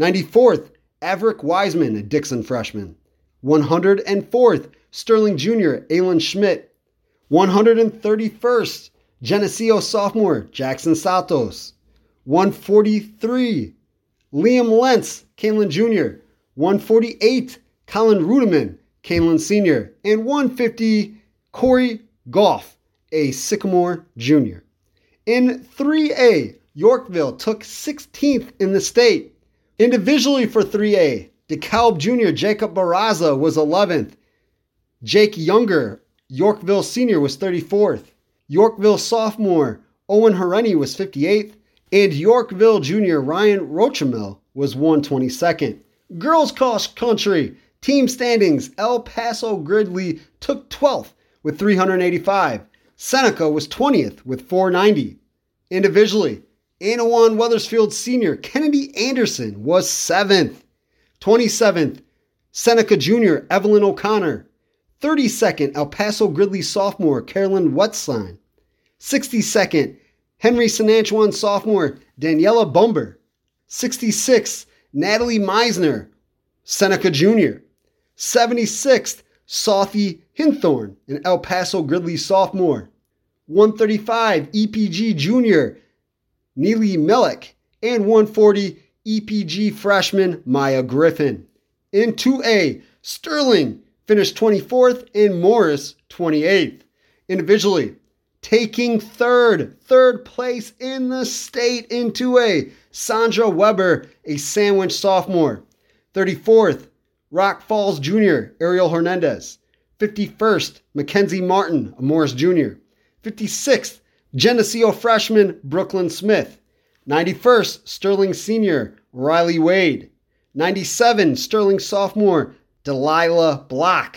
94th, Averick Wiseman, a Dixon freshman. 104th, Sterling Jr., Alan Schmidt. 131st, Geneseo sophomore Jackson Santos. 143, Liam Lentz, Kalen Jr., 148, Colin Rudeman, Kalen Sr., and 150, Corey Goff, a Sycamore Jr. In 3A, Yorkville took 16th in the state. Individually for 3A, DeKalb Jr. Jacob Barraza was 11th. Jake Younger, Yorkville Senior, was 34th. Yorkville Sophomore Owen Hareni was 58th and Yorkville Jr. Ryan Rochamel was 122nd. Girls cross country Team standings El Paso Gridley took 12th with 385. Seneca was 20th with 490. Individually, Annawan Wethersfield Sr. Kennedy Anderson was 7th. 27th, Seneca Jr. Evelyn O'Connor. 32nd, El Paso Gridley sophomore Carolyn Wetzline. 62nd, Henry Senachwine sophomore Daniela Bumber. 66th, Natalie Meisner, Seneca Jr. 76th, Sophie Hinthorn, an El Paso Gridley sophomore. 135, EPG Jr., Neely Millick. And 140, EPG freshman Maya Griffin. In 2A, Sterling finished 24th and Morris 28th. Individually, taking third, third place in the state in 2A, Sandra Weber, a sandwich sophomore. 34th, Rock Falls Jr., Ariel Hernandez. 51st, Mackenzie Martin, Morris Jr. 56th, Geneseo freshman Brooklyn Smith. 91st, Sterling Senior, Riley Wade. 97, Sterling Sophomore, Delilah Block.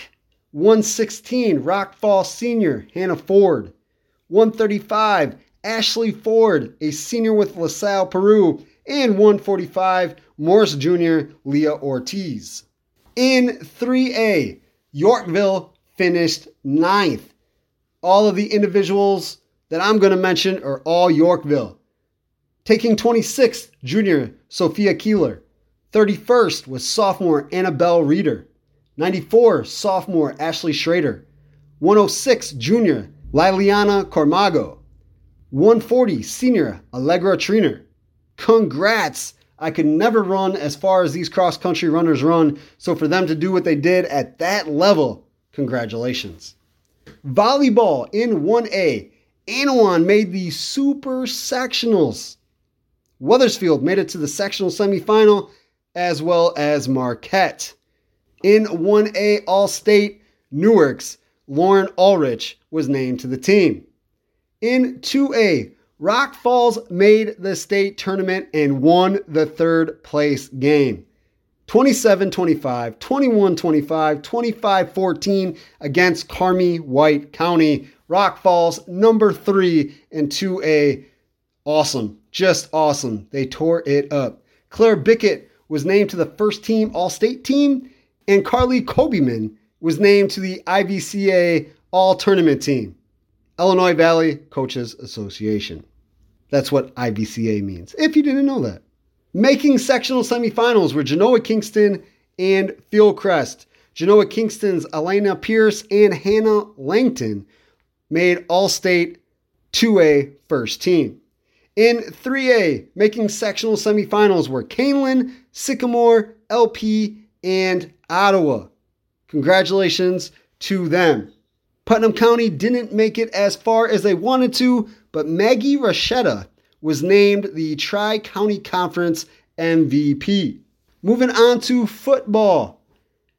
116, Rock Falls Senior, Hannah Ford. 135, Ashley Ford, a senior with LaSalle, Peru. And 145, Morris Jr., Leah Ortiz. In 3A, Yorkville finished ninth. All of the individuals that I'm going to mention are all Yorkville. Taking 26th, junior Sophia Keeler. 31st was sophomore Annabelle Reeder. 94, sophomore Ashley Schrader. 106, junior Liliana Cormago. 140, senior Allegra Triner. Congrats! I could never run as far as these cross country runners run, so for them to do what they did at that level, congratulations. Volleyball in 1A. Annawan made the super sectionals. Wethersfield made it to the sectional semifinal, as well as Marquette. In 1A All State, Newark's Lauren Ulrich was named to the team. In 2A, Rock Falls made the state tournament and won the third place game. 27 25, 21 25, 25 14 against Carmi White County. Rock Falls, number three in 2A. Awesome. Just awesome. They tore it up. Claire Bickett was named to the first team All State team, and Carly Kobeman was named to the IVCA All Tournament team. Illinois Valley Coaches Association. That's what IVCA means, if you didn't know that. Making sectional semifinals were Genoa Kingston and Fieldcrest. Genoa Kingston's Elena Pierce and Hannah Langton made All State 2A first team. In 3A, making sectional semifinals were Kaneland, Sycamore, LP, and Ottawa. Congratulations to them. Putnam County didn't make it as far as they wanted to, but Maggie Rashetta was named the Tri County Conference MVP. Moving on to football.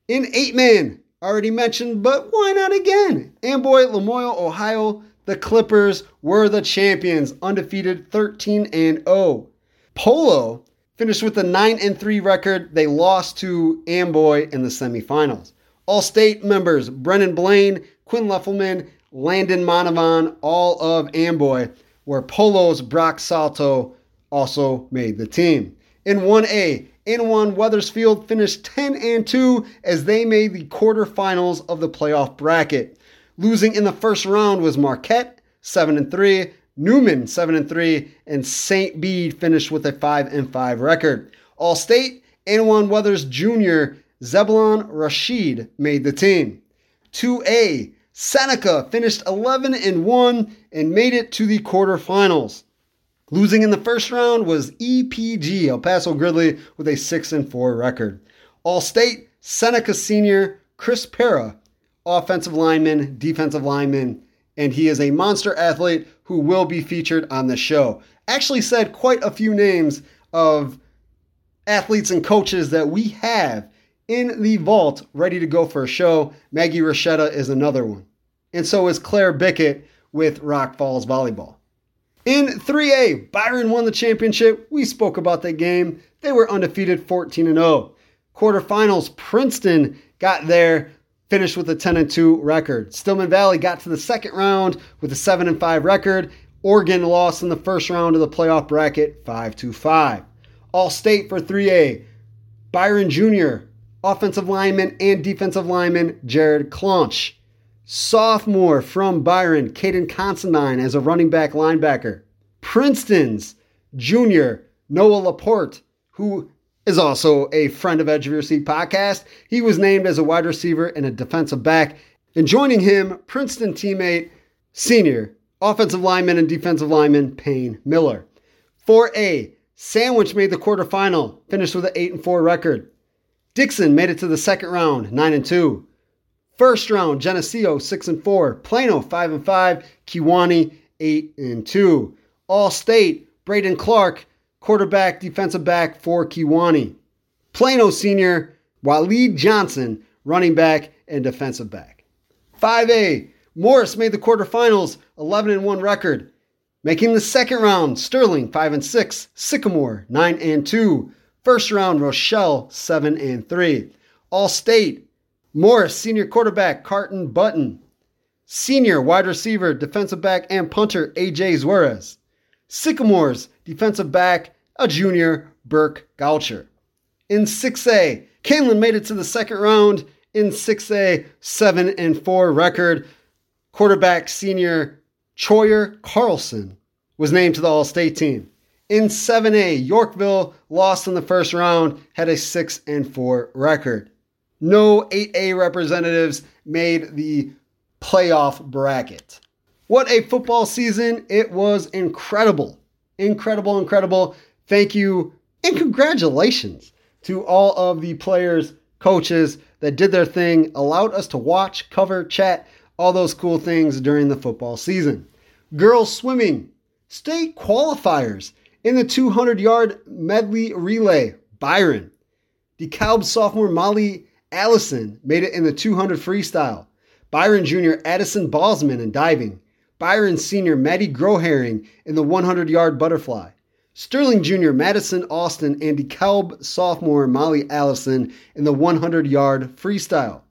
In eight man, already mentioned, but why not again? Amboy, Lamoille, Ohio the Clippers were the champions, undefeated 13 and 0. Polo finished with a 9 and 3 record. They lost to Amboy in the semifinals. All state members Brennan Blaine, Quinn Leffelman, Landon Monavan, all of Amboy, where Polo's Brock Salto also made the team. In 1A, Annawan Wethersfield finished 10 and 2 as they made the quarterfinals of the playoff bracket. Losing in the first round was Marquette, 7 and 3, Newman, 7 and 3, and St. Bede finished with a 5 and 5 record. All State, Annawan Weathers Jr., Zebulon Rashid made the team. 2A, Seneca finished 11 and 1 and made it to the quarterfinals. Losing in the first round was EPG El Paso Gridley with a 6 and 4 record. All State, Seneca Senior, Chris Pera offensive lineman, defensive lineman, and he is a monster athlete who will be featured on the show. Actually, said quite a few names of athletes and coaches that we have in the vault ready to go for a show. Maggie Rochetta is another one. And so is Claire Bickett with Rock Falls Volleyball. In 3A, Byron won the championship. We spoke about that game. They were undefeated 14 0. Quarterfinals, Princeton got there, finished with a 10 and 2 record. Stillman Valley got to the second round with a 7 and 5 record. Oregon lost in the first round of the playoff bracket 5 to 5. All state for 3A. Byron Jr., offensive lineman and defensive lineman Jared Clonch. Sophomore from Byron, Caiden Considine as a running back linebacker. Princeton's junior Noah Laporte, who is also a friend of Edge of Your Seat podcast. He was named as a wide receiver and a defensive back. And joining him, Princeton teammate, senior, offensive lineman and defensive lineman Payne Miller. 4A, Sandwich made the quarterfinal, finished with an 8 and 4 record. Dixon made it to the second round, 9 and 2. First round, Geneseo 6 and 4, Plano 5 and 5, Kewanee 8 and 2. All State, Braden Clark, quarterback, defensive back for Kewanee. Plano senior, Waleed Johnson, running back and defensive back. 5A, Morris made the quarterfinals, 11 and 1 record. Making the second round, Sterling 5 and 6, Sycamore 9 and 2. First round, Rochelle 7 and 3. All State, Morris senior quarterback Carton Button. Senior wide receiver, defensive back and punter AJ Zuarez. Sycamores defensive back, a junior, Burke Goucher. In 6A, Kaneland made it to the second round in 6A, 7 and 4 record. Quarterback senior Troyer Carlson was named to the All State team. In 7A, Yorkville lost in the first round, had a 6 and 4 record. No 8A representatives made the playoff bracket. What a football season! It was incredible. Incredible, incredible. Thank you and congratulations to all of the players, coaches that did their thing, allowed us to watch, cover, chat, all those cool things during the football season. Girls swimming, state qualifiers in the 200 yard medley relay. Byron. DeKalb sophomore Molly Allison made it in the 200 freestyle. Byron Jr. Addison Bosman in diving. Byron Sr. Maddie Groharing in the 100 yard butterfly. Sterling Jr. Madison Austin and DeKalb sophomore Molly Allison in the 100 yard freestyle.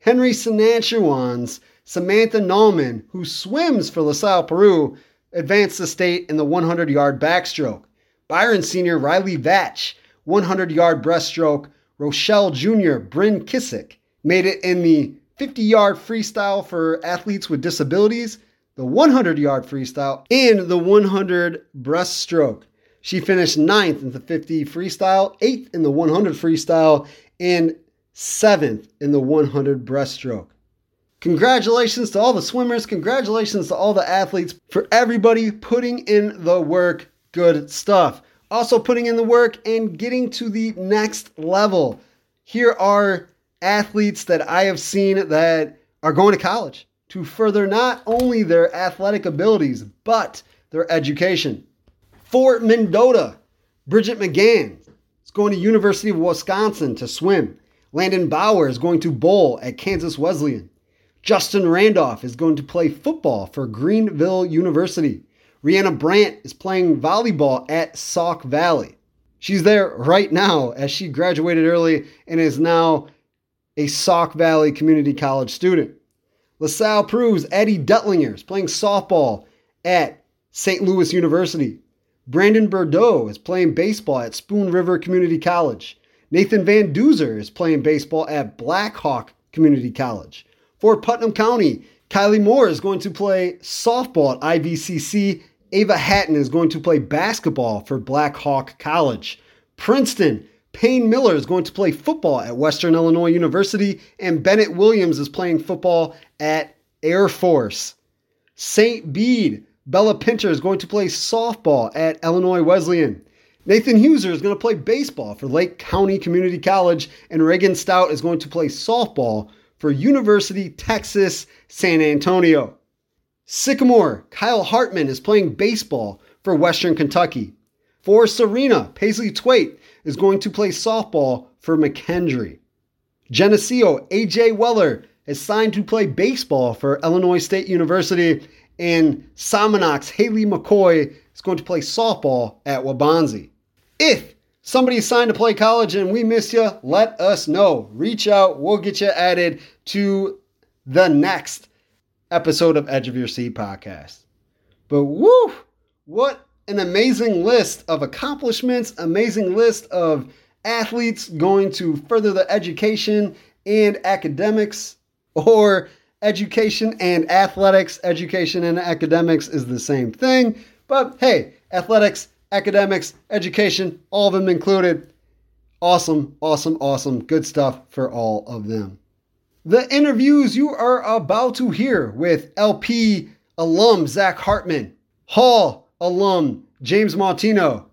Henry Senachwine's Samantha Nallman, who swims for LaSalle, Peru, advanced the state in the 100 yard backstroke. Byron Sr. Riley Vatch, 100 yard breaststroke. Rochelle Jr. Bryn Kissick made it in the 50 yard freestyle for athletes with disabilities, the 100 yard freestyle, and the 100 breaststroke. She finished ninth in the 50 freestyle, eighth in the 100 freestyle, and seventh in the 100 breaststroke. Congratulations to all the swimmers. Congratulations to all the athletes for everybody putting in the work. Good stuff. Also, putting in the work and getting to the next level. Here are athletes that I have seen that are going to college to further not only their athletic abilities, but their education. Fort Mendota, Bridget McGann is going to University of Wisconsin to swim. Landon Bauer is going to bowl at Kansas Wesleyan. Justin Randolph is going to play football for Greenville University. Rihanna Brandt is playing volleyball at Sauk Valley. She's there right now as she graduated early and is now a Sauk Valley Community College student. LaSalle Peru's Eddie Duttlinger is playing softball at St. Louis University. Brandon Bordeaux is playing baseball at Spoon River Community College. Nathan Van Duzer is playing baseball at Blackhawk Community College. For Putnam County, Kylie Moore is going to play softball at IVCC. Ava Hatton is going to play basketball for Blackhawk College. Princeton, Payne Miller is going to play football at Western Illinois University, and Bennett Williams is playing football at Air Force. St. Bede, Bella Pinter is going to play softball at Illinois Wesleyan. Nathan Huser is going to play baseball for Lake County Community College, and Reagan Stout is going to play softball for University Texas San Antonio. Sycamore, Kyle Hartman is playing baseball for Western Kentucky. For Serena, Paisley Twait is going to play softball for McKendree. Geneseo, AJ Weller is signed to play baseball for Illinois State University. And Somonauk's, Haley McCoy is going to play softball at Waubonsee. If somebody signed to play college and we missed you, let us know. Reach out. We'll get you added to the next episode of Edge of Your Seat podcast. But woo, what an amazing list of accomplishments, amazing list of athletes going to further the education and academics or education and athletics. Education and academics is the same thing, but hey, athletics, academics, education, all of them included. Awesome, awesome, awesome. Good stuff for all of them. The interviews you are about to hear with LP alum Zach Hartman, Hall alum James Mautino,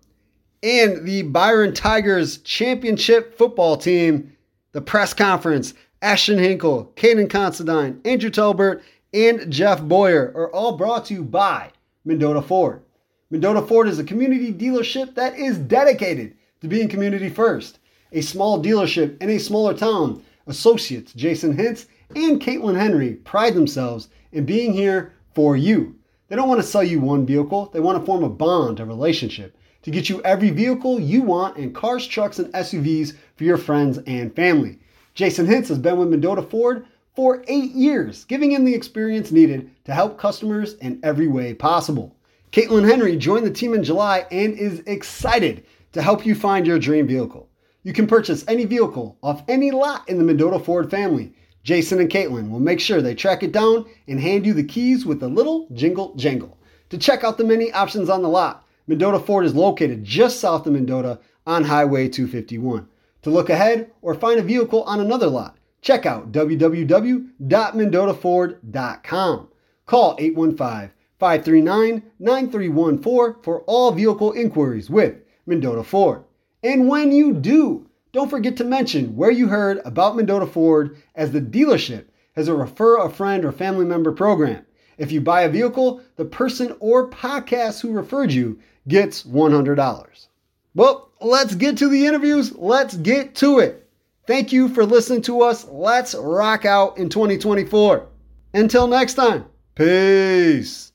and the Byron Tigers championship football team, the press conference, Ashton Henkel, Caiden Considine, Andrew Talbert, and Jeff Boyer are all brought to you by Mendota Ford. Mendota Ford is a community dealership that is dedicated to being community first. A small dealership in a smaller town. Associates Jason Hintz and Caitlin Henry pride themselves in being here for you. They don't want to sell you one vehicle, they want to form a bond, a relationship, to get you every vehicle you want in cars, trucks, and SUVs for your friends and family. Jason Hintz has been with Mendota Ford for eight years, giving him the experience needed to help customers in every way possible. Caitlin Henry joined the team in July and is excited to help you find your dream vehicle. You can purchase any vehicle off any lot in the Mendota Ford family. Jason and Caitlin will make sure they track it down and hand you the keys with a little jingle jangle. To check out the many options on the lot, Mendota Ford is located just south of Mendota on Highway 251. To look ahead or find a vehicle on another lot, check out www.mendotaford.com. Call 815 539 9314 for all vehicle inquiries with Mendota Ford. And when you do, don't forget to mention where you heard about Mendota Ford as the dealership has a refer a friend or family member program. If you buy a vehicle, the person or podcast who referred you gets $100. Well, let's get to the interviews. Let's get to it. Thank you for listening to us. Let's rock out in 2024. Until next time, peace.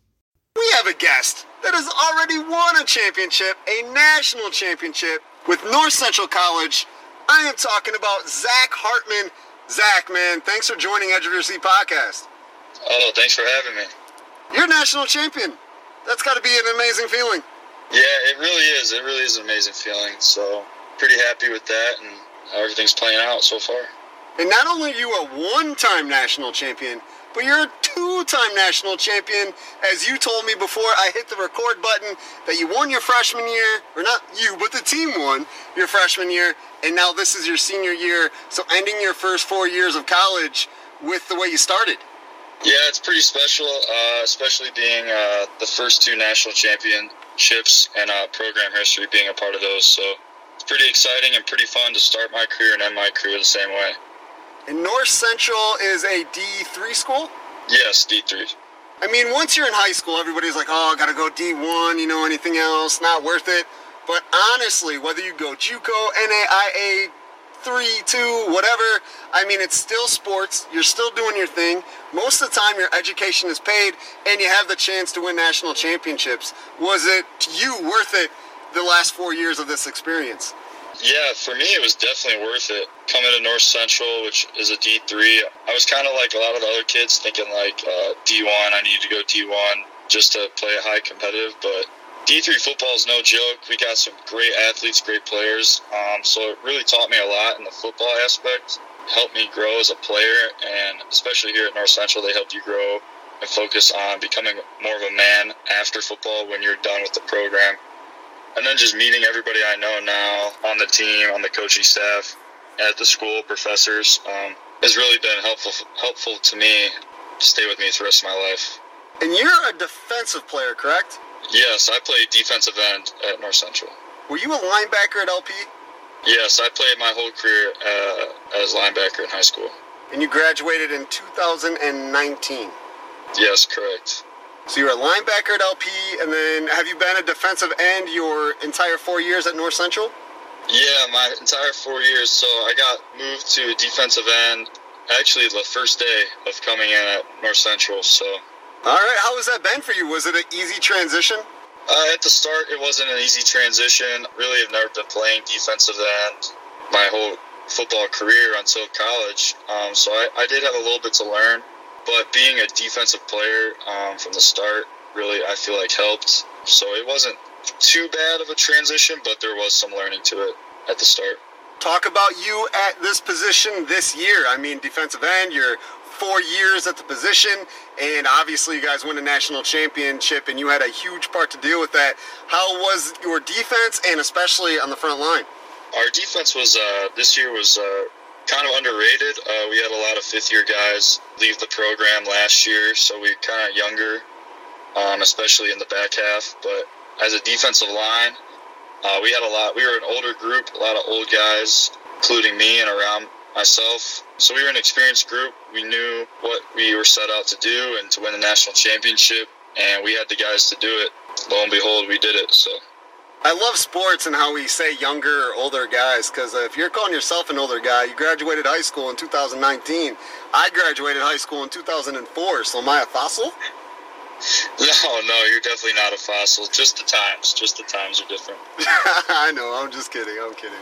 We have a guest that has already won a championship, a national championship with North Central College. I am talking about Zach Hartman. Zach, man, thanks for joining Edge of Your Seat podcast. Oh, thanks for having me. You're national champion. That's got to be an amazing feeling. Yeah, it really is. It really is an amazing feeling. So, pretty happy with that and how everything's playing out so far. And not only are you a one time national champion, but you're a two-time national champion. As you told me before I hit the record button, that you won your freshman year, or not you, but the team won your freshman year, and now this is your senior year. So ending your first four years of college with the way you started. Yeah, it's pretty special, uh, especially being uh, the first two national championships and uh, program history, being a part of those. So it's pretty exciting and pretty fun to start my career and end my career the same way. And North Central is a D3 school? Yes, D3. I mean, once you're in high school, everybody's like, oh, gotta go D1, you know, anything else, not worth it. But honestly, whether you go JUCO, NAIA, 3, 2, whatever, I mean, it's still sports. You're still doing your thing. Most of the time, your education is paid, and you have the chance to win national championships. Was it you worth it the last four years of this experience? Yeah, for me, it was definitely worth it. Coming to North Central, which is a D3, I was kind of like a lot of the other kids thinking like uh, D1, I need to go D1 just to play a high competitive. But D3 football is no joke. We got some great athletes, great players. Um, so it really taught me a lot in the football aspect, helped me grow as a player, and especially here at North Central, they helped you grow and focus on becoming more of a man after football when you're done with the program and then just meeting everybody I know now on the team, on the coaching staff, at the school, professors, um, has really been helpful helpful to me to stay with me for the rest of my life. And you're a defensive player, correct? Yes, I played defensive end at North Central. Were you a linebacker at LP? Yes, I played my whole career uh, as linebacker in high school. And you graduated in 2019? Yes, correct. So you're a linebacker at LP, and then have you been a defensive end your entire four years at North Central? Yeah, my entire four years. So I got moved to defensive end actually the first day of coming in at North Central. So. All right, how has that been for you? Was it an easy transition? Uh, at the start, it wasn't an easy transition. Really, I've never been playing defensive end my whole football career until college. Um, so I, I, did have a little bit to learn. But being a defensive player um, from the start really, I feel like, helped. So it wasn't too bad of a transition, but there was some learning to it at the start. Talk about you at this position this year. I mean, defensive end, you're four years at the position, and obviously you guys won a national championship, and you had a huge part to deal with that. How was your defense, and especially on the front line? Our defense was uh, this year was uh, kind of underrated. Uh, we had a lot of fifth year guys leave the program last year, so we kind of younger, um, especially in the back half. But as a defensive line, uh, we had a lot. We were an older group, a lot of old guys, including me and around myself. So we were an experienced group. We knew what we were set out to do and to win the national championship, and we had the guys to do it. Lo and behold, we did it. So. I love sports and how we say younger or older guys because uh, if you're calling yourself an older guy, you graduated high school in 2019. I graduated high school in 2004, so am I a fossil? No, no, you're definitely not a fossil. Just the times. Just the times are different. I know. I'm just kidding. I'm kidding.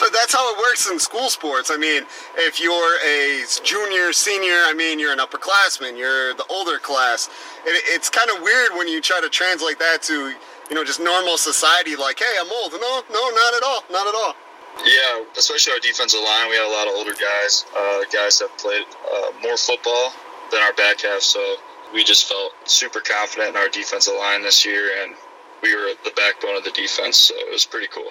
But that's how it works in school sports. I mean, if you're a junior, senior, I mean, you're an upperclassman. You're the older class. It, it's kind of weird when you try to translate that to, you know, just normal society. Like, hey, I'm old. No, no, not at all. Not at all. Yeah, especially our defensive line. We had a lot of older guys. Uh, guys that played uh, more football than our back half. So we just felt super confident in our defensive line this year, and we were the backbone of the defense. So it was pretty cool.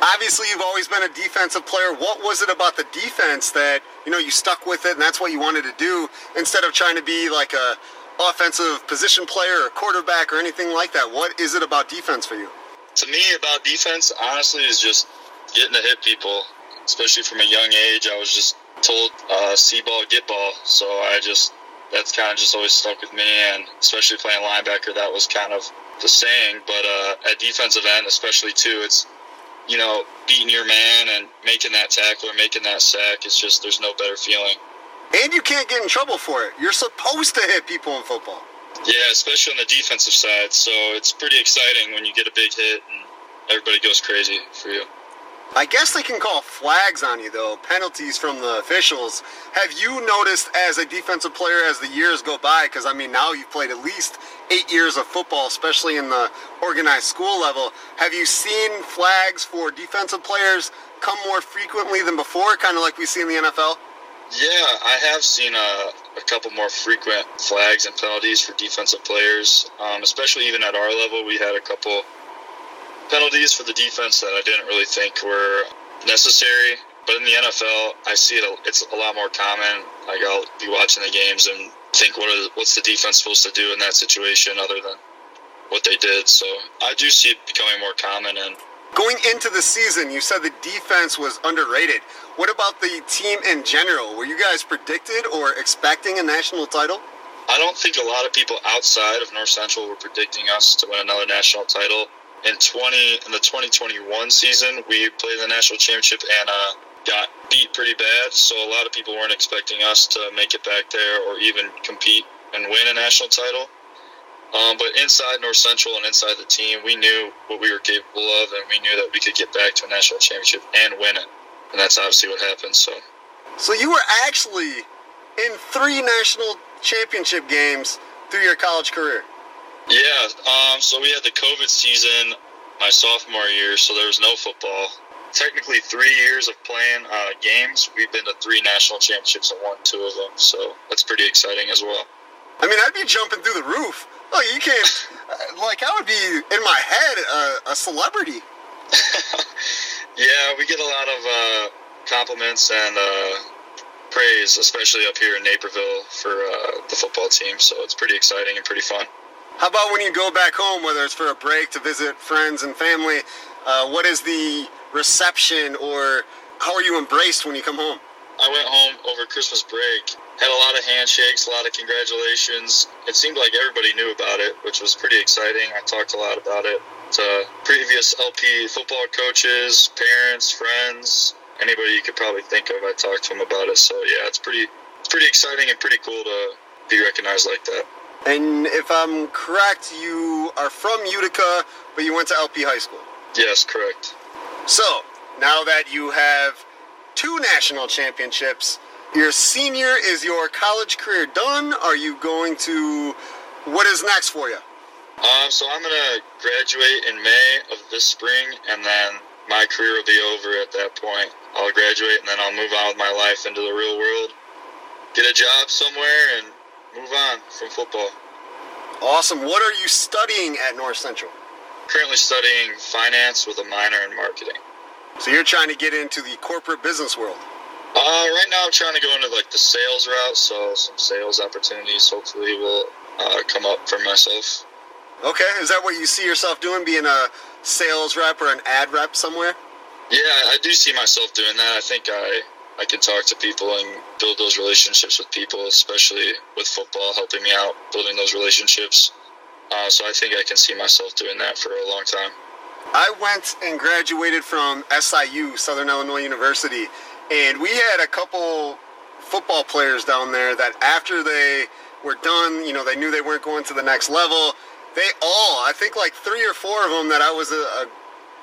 Obviously, you've always been a defensive player. What was it about the defense that you know you stuck with it, and that's what you wanted to do instead of trying to be like a offensive position player or quarterback or anything like that? What is it about defense for you? To me, about defense, honestly, is just getting to hit people. Especially from a young age, I was just told uh, see ball, get ball. So I just that's kind of just always stuck with me, and especially playing linebacker, that was kind of the saying. But uh, at defensive end, especially too, it's you know beating your man and making that tackle or making that sack. It's just there's no better feeling. And you can't get in trouble for it. You're supposed to hit people in football. Yeah, especially on the defensive side. So it's pretty exciting when you get a big hit and everybody goes crazy for you. I guess they can call flags on you, though, penalties from the officials. Have you noticed as a defensive player as the years go by? Because, I mean, now you've played at least eight years of football, especially in the organized school level. Have you seen flags for defensive players come more frequently than before, kind of like we see in the NFL? Yeah, I have seen a, a couple more frequent flags and penalties for defensive players, um, especially even at our level. We had a couple penalties for the defense that I didn't really think were necessary. But in the NFL, I see it. It's a lot more common. Like I'll be watching the games and think, what is what's the defense supposed to do in that situation other than what they did? So I do see it becoming more common. And going into the season, you said the defense was underrated. What about the team in general? Were you guys predicted or expecting a national title? I don't think a lot of people outside of North Central were predicting us to win another national title in 20 in the 2021 season, we played the national championship and uh, got beat pretty bad. So a lot of people weren't expecting us to make it back there or even compete and win a national title. Um, but inside North Central and inside the team, we knew what we were capable of, and we knew that we could get back to a national championship and win it. And that's obviously what happened. So, so you were actually in three national championship games through your college career. Yeah, um, so we had the COVID season my sophomore year, so there was no football. Technically, three years of playing uh, games, we've been to three national championships and won two of them, so that's pretty exciting as well. I mean, I'd be jumping through the roof. Oh, you can't. Uh, like, I would be in my head uh, a celebrity. yeah, we get a lot of uh, compliments and uh, praise, especially up here in Naperville for uh, the football team. So it's pretty exciting and pretty fun. How about when you go back home, whether it's for a break to visit friends and family? Uh, what is the reception or how are you embraced when you come home? I went home over Christmas break. Had a lot of handshakes, a lot of congratulations. It seemed like everybody knew about it, which was pretty exciting. I talked a lot about it to previous LP football coaches, parents, friends, anybody you could probably think of. I talked to them about it. So yeah, it's pretty, it's pretty exciting and pretty cool to be recognized like that. And if I'm correct, you are from Utica, but you went to LP High School. Yes, correct. So, now that you have two national championships, your senior is your college career done? Are you going to. What is next for you? Um, so I'm gonna graduate in May of this spring, and then my career will be over at that point. I'll graduate, and then I'll move on with my life into the real world, get a job somewhere, and move on from football. Awesome. What are you studying at North Central? Currently studying finance with a minor in marketing. So you're trying to get into the corporate business world. Uh, right now I'm trying to go into like the sales route, so some sales opportunities hopefully will uh, come up for myself. Okay, is that what you see yourself doing, being a sales rep or an ad rep somewhere? Yeah, I do see myself doing that. I think I I can talk to people and build those relationships with people, especially with football, helping me out building those relationships. Uh, so I think I can see myself doing that for a long time. I went and graduated from SIU, Southern Illinois University, and we had a couple football players down there that after they were done, you know, they knew they weren't going to the next level. They all, I think like three or four of them that I was a, a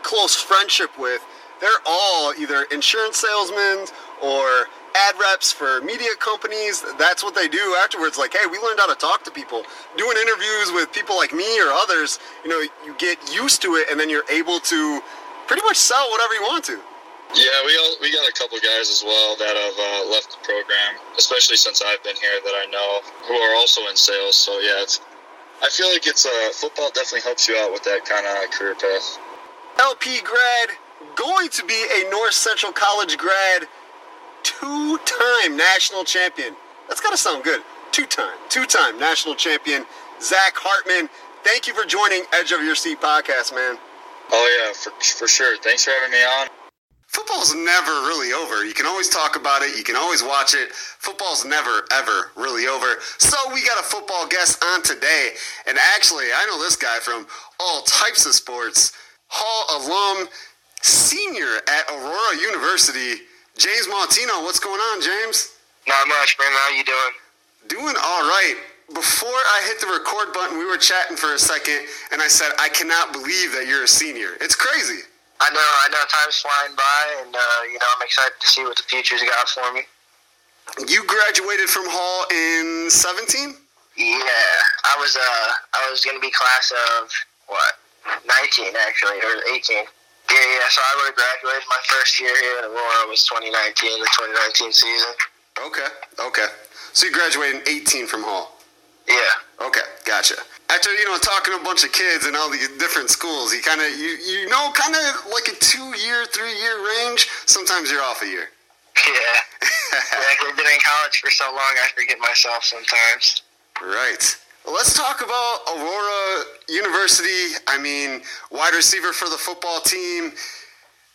close friendship with, they're all either insurance salesmen or ad reps for media companies. That's what they do afterwards. Like, hey, we learned how to talk to people. Doing interviews with people like me or others, you know, you get used to it and then you're able to pretty much sell whatever you want to. Yeah, we all, we got a couple guys as well that have uh, left the program, especially since I've been here that I know who are also in sales. So yeah, it's I feel like it's uh, football definitely helps you out with that kind of career path. LP grad, going to be a North Central College grad, two-time national champion. That's got to sound good. Two-time, two-time national champion, Zach Hartman. Thank you for joining Edge of Your Seat podcast, man. Oh yeah, for for sure. Thanks for having me on. Football's never really over. You can always talk about it. You can always watch it. Football's never, ever really over. So we got a football guest on today. And actually, I know this guy from all types of sports. Hall alum, senior at Aurora University, James Mautino. What's going on, James? Not much, man. How you doing? Doing all right. Before I hit the record button, we were chatting for a second, and I said, I cannot believe that you're a senior. It's crazy. I know, I know. Time's flying by, and uh, you know, I'm excited to see what the future's got for me. You graduated from Hall in 17? Yeah, I was. Uh, I was gonna be class of what? 19 actually, or 18. Yeah, yeah. So I would have graduated my first year here at Aurora was 2019, the 2019 season. Okay, okay. So you graduated in 18 from Hall? Yeah. Okay, gotcha. After you know talking to a bunch of kids in all the different schools, you kind of you you know kind of like a two year, three year range. Sometimes you're off a year. Yeah. yeah, I've been in college for so long, I forget myself sometimes. Right. Well, let's talk about Aurora University. I mean, wide receiver for the football team.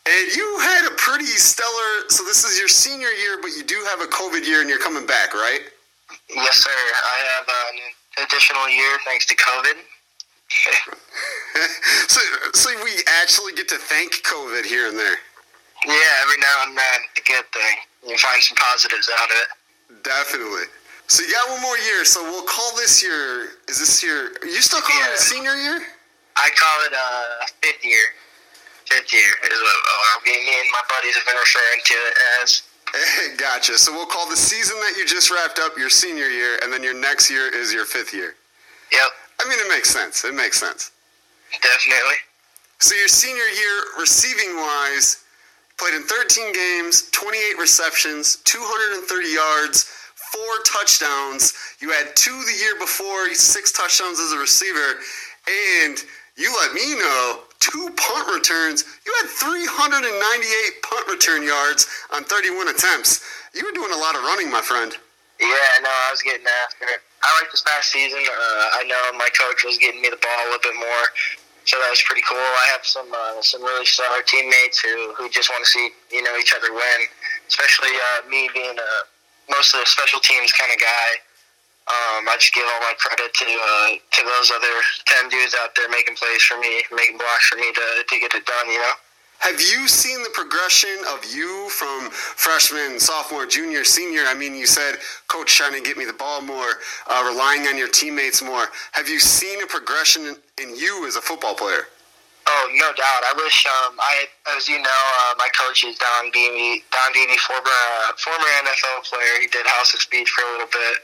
And you had a pretty stellar. So this is your senior year, but you do have a COVID year, and you're coming back, right? Yes, sir. I have an additional year thanks to COVID. so, so we actually get to thank COVID here and there. Yeah, every now and then, it's a good thing. You find some positives out of it. Definitely. So you got one more year. So we'll call this year. Is this year? Are you still calling Yeah. it senior year? I call it uh, fifth year. Fifth year is what uh, me and my buddies have been referring to it as. Gotcha. So we'll call the season that you just wrapped up your senior year, and then your next year is your fifth year. Yep, I mean, it makes sense. It makes sense. definitely. So your senior year, receiving wise, played in 13 games, 28 receptions, 230 yards, four touchdowns. You had two the year before, six touchdowns as a receiver, and you let me know two punt returns. You had 398 punt return yards on 31 attempts. You were doing a lot of running, my friend. Yeah, no, I was getting after it. I like this past season. Uh, I know my coach was getting me the ball a little bit more, so that was pretty cool. I have some uh, some really stellar teammates who, who just want to see you know each other win. Especially uh, me being a most of the special teams kind of guy. Um, I just give all my credit to uh, to those other ten dudes out there making plays for me, making blocks for me to, to get it done. You know. Have you seen the progression of you from freshman, sophomore, junior, senior? I mean, you said coach trying to get me the ball more, uh, relying on your teammates more. Have you seen a progression in, you as a football player? Oh, no doubt. I wish um, I, as you know, uh, my coach is Don Beebe. Don Beebe, former uh, former NFL player. He did House of Speed for a little bit.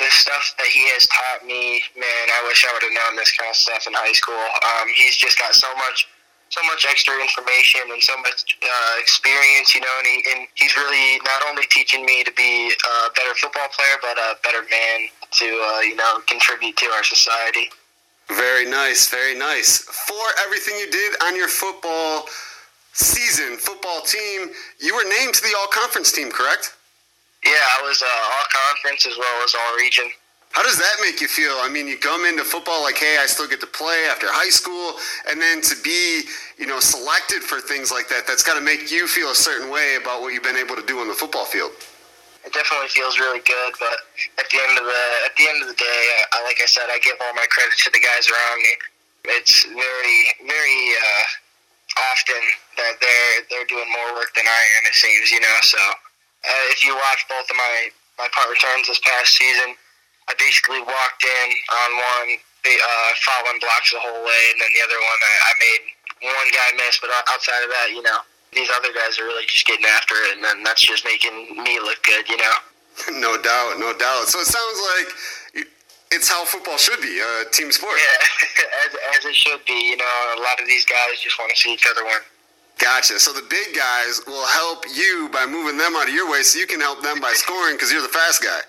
The stuff that he has taught me, man, I wish I would have known this kind of stuff in high school. Um, he's just got so much so much extra information and so much uh, experience, you know, and, he, and he's really not only teaching me to be a better football player, but a better man to, uh, you know, contribute to our society. Very nice, very nice. For everything you did on your football season, football team, you were named to the All Conference team, correct? Yeah, I was uh, All Conference as well as All Region. How does that make you feel? I mean, you come into football like, hey, I still get to play after high school, and then to be, you know, selected for things like that, that's got to make you feel a certain way about what you've been able to do on the football field. It definitely feels really good, but at the end of the at the end of the day, I, like I said, I give all my credit to the guys around me. It's very very uh, often that they're they're doing more work than I am. It seems, you know. So uh, if you watch both of my my punt returns this past season I basically walked in on one, uh, following blocks the whole way, and then the other one I, I made one guy miss, but outside of that, you know, these other guys are really just getting after it, and then that's just making me look good, you know. no doubt, no doubt. So it sounds like it's how football should be, a uh, team sport. Yeah, as, as it should be. You know, a lot of these guys just want to see each other win. Gotcha. So the big guys will help you by moving them out of your way, so you can help them by scoring because you're the fast guy.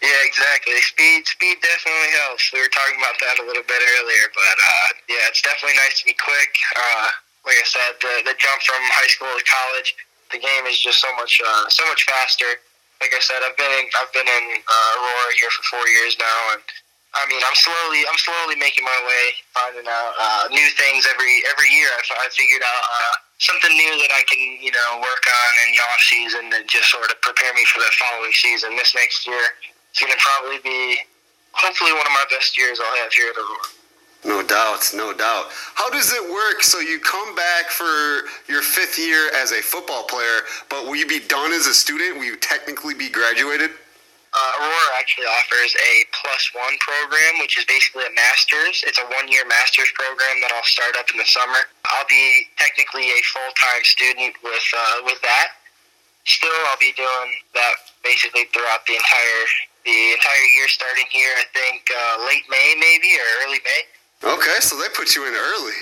Yeah, exactly. Speed, speed definitely helps. We were talking about that a little bit earlier, but uh, yeah, it's definitely nice to be quick. Uh, like I said, the, the jump from high school to college, the game is just so much, uh, so much faster. Like I said, I've been in, I've been in uh, Aurora here for four years now, and I mean, I'm slowly, I'm slowly making my way, finding out uh, new things every every year. I, I figured out uh, something new that I can, you know, work on in the off season and just sort of prepare me for the following season. This next year, it's going to probably be hopefully one of my best years I'll have here at Aurora. No doubt, no doubt. How does it work? So you come back for your fifth year as a football player, but will you be done as a student? Will you technically be graduated? Uh, Aurora actually offers a plus one program, which is basically a master's. It's a one year master's program that I'll start up in the summer. I'll be technically a full time student with uh, with that. Still, I'll be doing that basically throughout the entire the entire year starting here. I think uh, late May, maybe or early May. Okay, so they put you in early.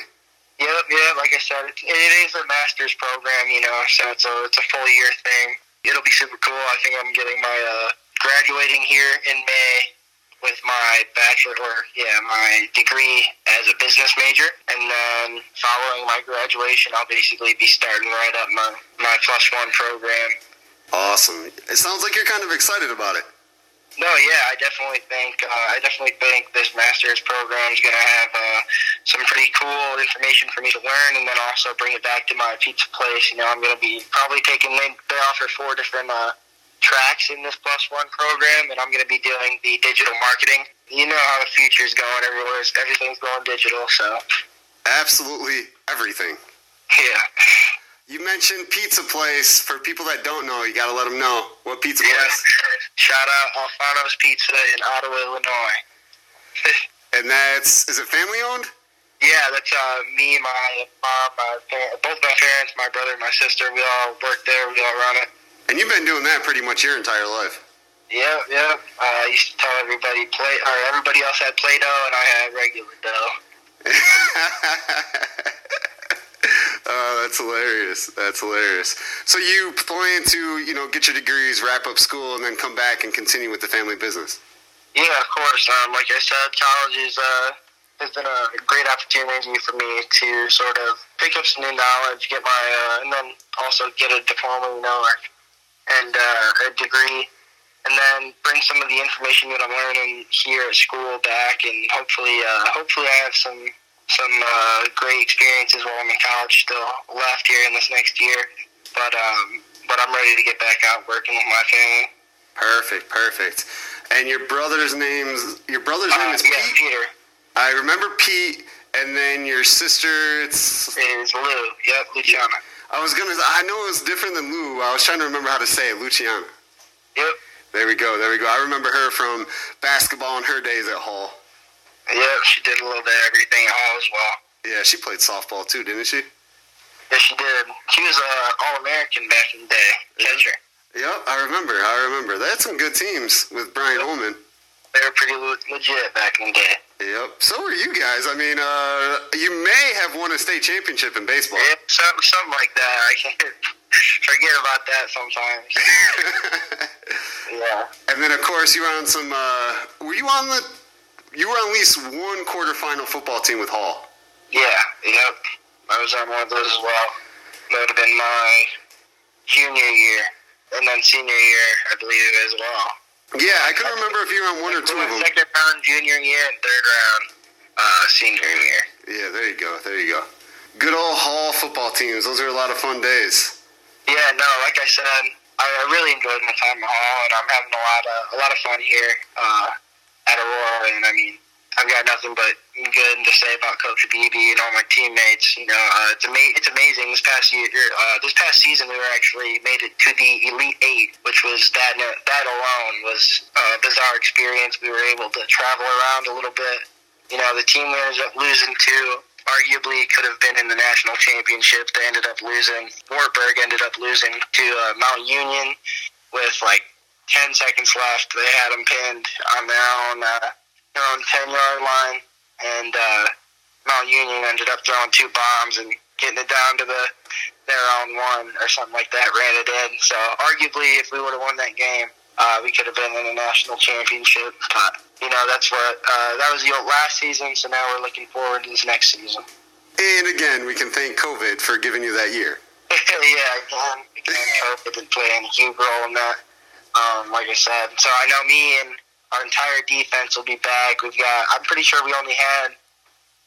Yep, yeah. Like I said, it, it is a master's program, you know, so it's a it's a full year thing. It'll be super cool. I think I'm getting my uh, graduating here in May with my bachelor or yeah my degree as a business major. And then following my graduation i'll basically be starting right up my, my plus one program. Awesome. It sounds like you're kind of excited about it. No, yeah, I definitely think uh, I definitely think this master's program is going to have uh, some pretty cool information for me to learn, and then also bring it back to my pizza place. You know, I'm going to be probably taking they, they offer four different uh, tracks in this plus one program, and I'm going to be doing the digital marketing. You know how the future's going everywhere; everything's going digital. So, absolutely everything. Yeah. You mentioned pizza place. For people that don't know, you got to let them know what pizza yeah. place. Shout out Alfano's Pizza in Ottawa, Illinois. and that's is it family owned? Yeah, that's uh, me, my mom, my both my parents, my brother, my sister. We all work there. We all run it. And you've been doing that pretty much your entire life. Yeah, yeah. Uh, I used to tell everybody play, or everybody else had Play-Doh, and I had regular dough. Oh, that's hilarious. That's hilarious. So you plan to, you know, get your degrees, wrap up school, and then come back and continue with the family business? Yeah, of course. Um, like I said, college is uh, has been a great opportunity for me to sort of pick up some new knowledge, get my, uh, and then also get a diploma, you know, and uh, a degree, and then bring some of the information that I'm learning here at school back, and hopefully, uh, hopefully, I have some some uh, great experiences while I'm in college still left here in this next year. But um, but I'm ready to get back out working with my family. Perfect, perfect. And your brother's name's your brother's uh, name is yeah, Pete. Peter. I remember Pete And then your sister, it's. Is Lou. Yep, Luciana. I was gonna. I know it was different than Lou. I was trying to remember how to say it. Luciana. Yep. There we go. There we go. I remember her from basketball in her days at Hall. Yep, she did a little bit of everything at Hall as well. Yeah, she played softball too, didn't she? Yes, she did. She was an All-American back in the day, catcher. Yep, I remember. I remember. They had some good teams with Brian Ullman. They were pretty le- legit back in the day. Yep. So are you guys. I mean, uh, you may have won a state championship in baseball. Yeah, something, something like that. I can't forget about that sometimes. yeah. and then, of course, you were on some. Uh, were you on the? You were on at least one quarterfinal football team with Hall. Yeah, yep. I was on one of those as well. That would have been my junior year. And then senior year, I believe, as well. Yeah, I couldn't remember if you were on one or two of them. Second round junior year and third round uh, senior year. Yeah, there you go. There you go. Good old Hall football teams. Those are a lot of fun days. Yeah, no, like I said, I, I really enjoyed my time at Hall, and I'm having a lot of a lot of fun here uh, at Aurora. And I mean, I've got nothing but good to say about Coach Beebe and all my teammates. You know, uh, it's ama- it's amazing. This past year, uh, this past season, we were actually made it to the Elite Eight, which was that that alone was a bizarre experience. We were able to travel around a little bit. You know, the team we ended up losing to arguably could have been in the national championship. They ended up losing. Wartburg ended up losing to uh, Mount Union with like 10 seconds left. They had them pinned on their own uh, their own 10 yard line, and uh, Mount Union ended up throwing two bombs and getting it down to the their own one or something like that. Ran it in. So arguably, if we would have won that game, uh, we could have been in a national championship. But you know, that's what uh, that was the last season. So now we're looking forward to this next season. And again, we can thank COVID for giving you that year. yeah, again, again, COVID did play a huge role in that. Um, like I said, so I know me and our entire defense will be back. We've got, I'm pretty sure we only had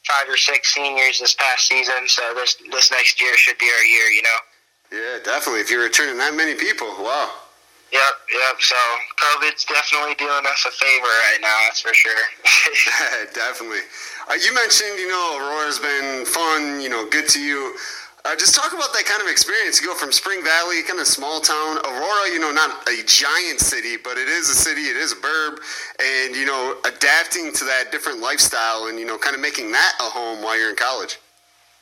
five or six seniors this past season, so this this next year should be our year. You know. Yeah, definitely. If you're returning that many people, wow. Yep, yep. So COVID's definitely doing us a favor right now. That's for sure. definitely. Uh, you mentioned, you know, Aurora's been fun, you know, good to you. Uh, just talk about that kind of experience. You go from Spring Valley, kind of small town, Aurora, you know, not a giant city, but it is a city, it is a burb, and, you know, adapting to that different lifestyle and, you know, kind of making that a home while you're in college.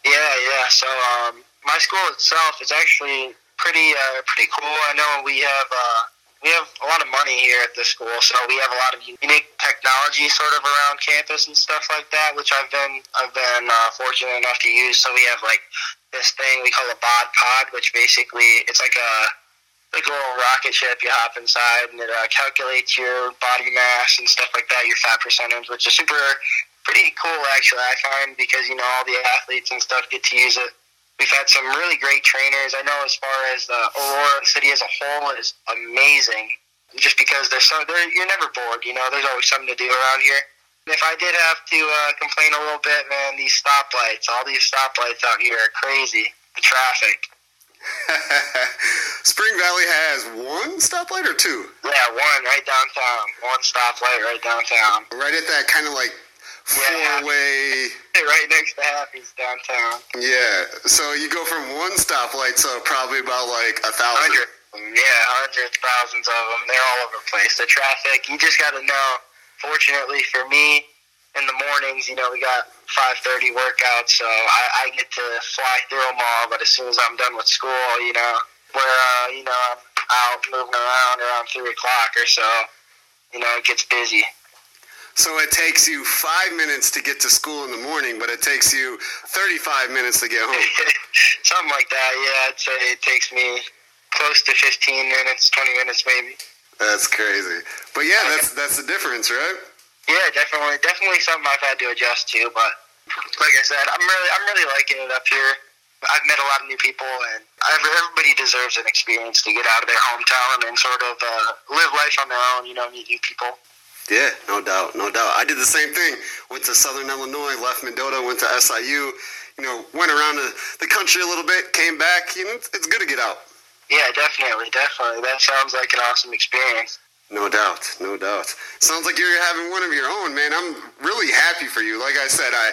Yeah, yeah. So um, my school itself is actually pretty uh, pretty cool. I know we have uh, we have a lot of money here at this school, so we have a lot of unique technology sort of around campus and stuff like that, which I've been I've been uh, fortunate enough to use. So we have like this thing we call a bod pod, which basically it's like a like a little rocket ship. You hop inside, and it uh, calculates your body mass and stuff like that, your fat percentage, which is super pretty cool actually. I find because you know all the athletes and stuff get to use it. We've had some really great trainers. I know as far as the Aurora city as a whole is amazing, just because there's so there you're never bored. You know, there's always something to do around here. If I did have to uh, complain a little bit, man, these stoplights, all these stoplights out here are crazy. The traffic. Spring Valley has one stoplight or two? Yeah, one right downtown. One stoplight right downtown. Right at that kind of like Yeah. four way. Right next to Happy's downtown. Yeah. So you go from one stoplight to probably about like a thousand. Hundred. Yeah, hundreds, thousands of them. They're all over the place. The traffic. You just got to know. Fortunately for me, in the mornings, you know, we got 5:30 workouts, so I, I get to fly through them all. But as soon as I'm done with school, you know, where uh, you know I'm out moving around around three o'clock or so, you know, it gets busy. So it takes you five minutes to get to school in the morning, but it takes you 35 minutes to get home. Something like that. Yeah, I'd say it takes me close to 15 minutes, 20 minutes maybe. That's crazy. But yeah, that's that's the difference, right? Yeah, definitely, definitely something I've had to adjust to. But like I said, I'm really, I'm really liking it up here. I've met a lot of new people, and everybody deserves an experience to get out of their hometown and sort of uh, live life on their own. You know, meet new people. Yeah, no doubt, no doubt. I did the same thing. Went to Southern Illinois, left Mendota, went to SIU. You know, went around the, the country a little bit, came back. You know, it's good to get out. Yeah, definitely, definitely. That sounds like an awesome experience. No doubt, no doubt. Sounds like you're having one of your own, man. I'm really happy for you. Like I said, I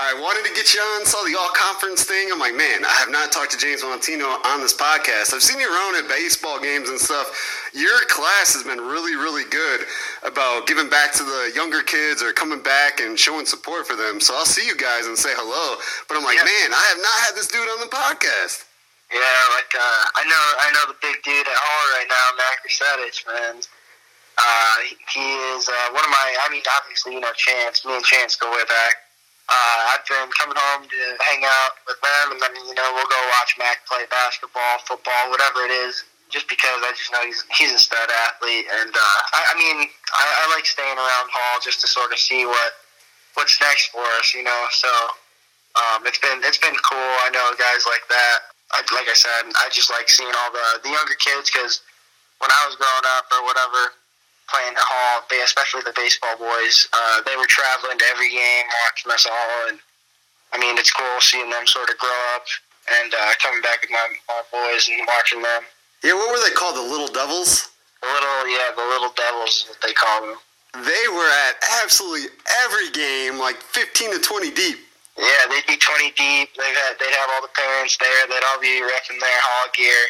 I wanted to get you on, saw the all conference thing. I'm like, man, I have not talked to James Mautino on this podcast. I've seen you around at baseball games and stuff. Your class has been really, really good about giving back to the younger kids or coming back and showing support for them. So I'll see you guys and say hello. But I'm like, yeah. man, I have not had this dude on the podcast. Yeah, like uh, I know, I know the big dude at Hall right now, Mac Resetich, man. Uh, he is uh, one of my. I mean, obviously, you know, Chance. Me and Chance go way back uh, I've been coming home to hang out with them, and then you know we'll go watch Mac play basketball, football, whatever it is. Just because I just know he's he's a stud athlete, and uh, I, I mean I, I like staying around Hall just to sort of see what what's next for us, you know. So um, it's been it's been cool. I know guys like that. I, like I said, I just like seeing all the the younger kids because when I was growing up or whatever, playing at Hall, they, especially the baseball boys, uh, they were traveling to every game, watching us all, and I mean, it's cool seeing them sort of grow up and uh, coming back with my, my boys and watching them. Yeah, what were they called? The Little Devils? The little, yeah, the Little Devils is what they call them. They were at absolutely every game, like 15 to 20 deep. Yeah, they'd be 20 deep. They'd have, they'd have all the parents there. They'd all be repping their Hall gear,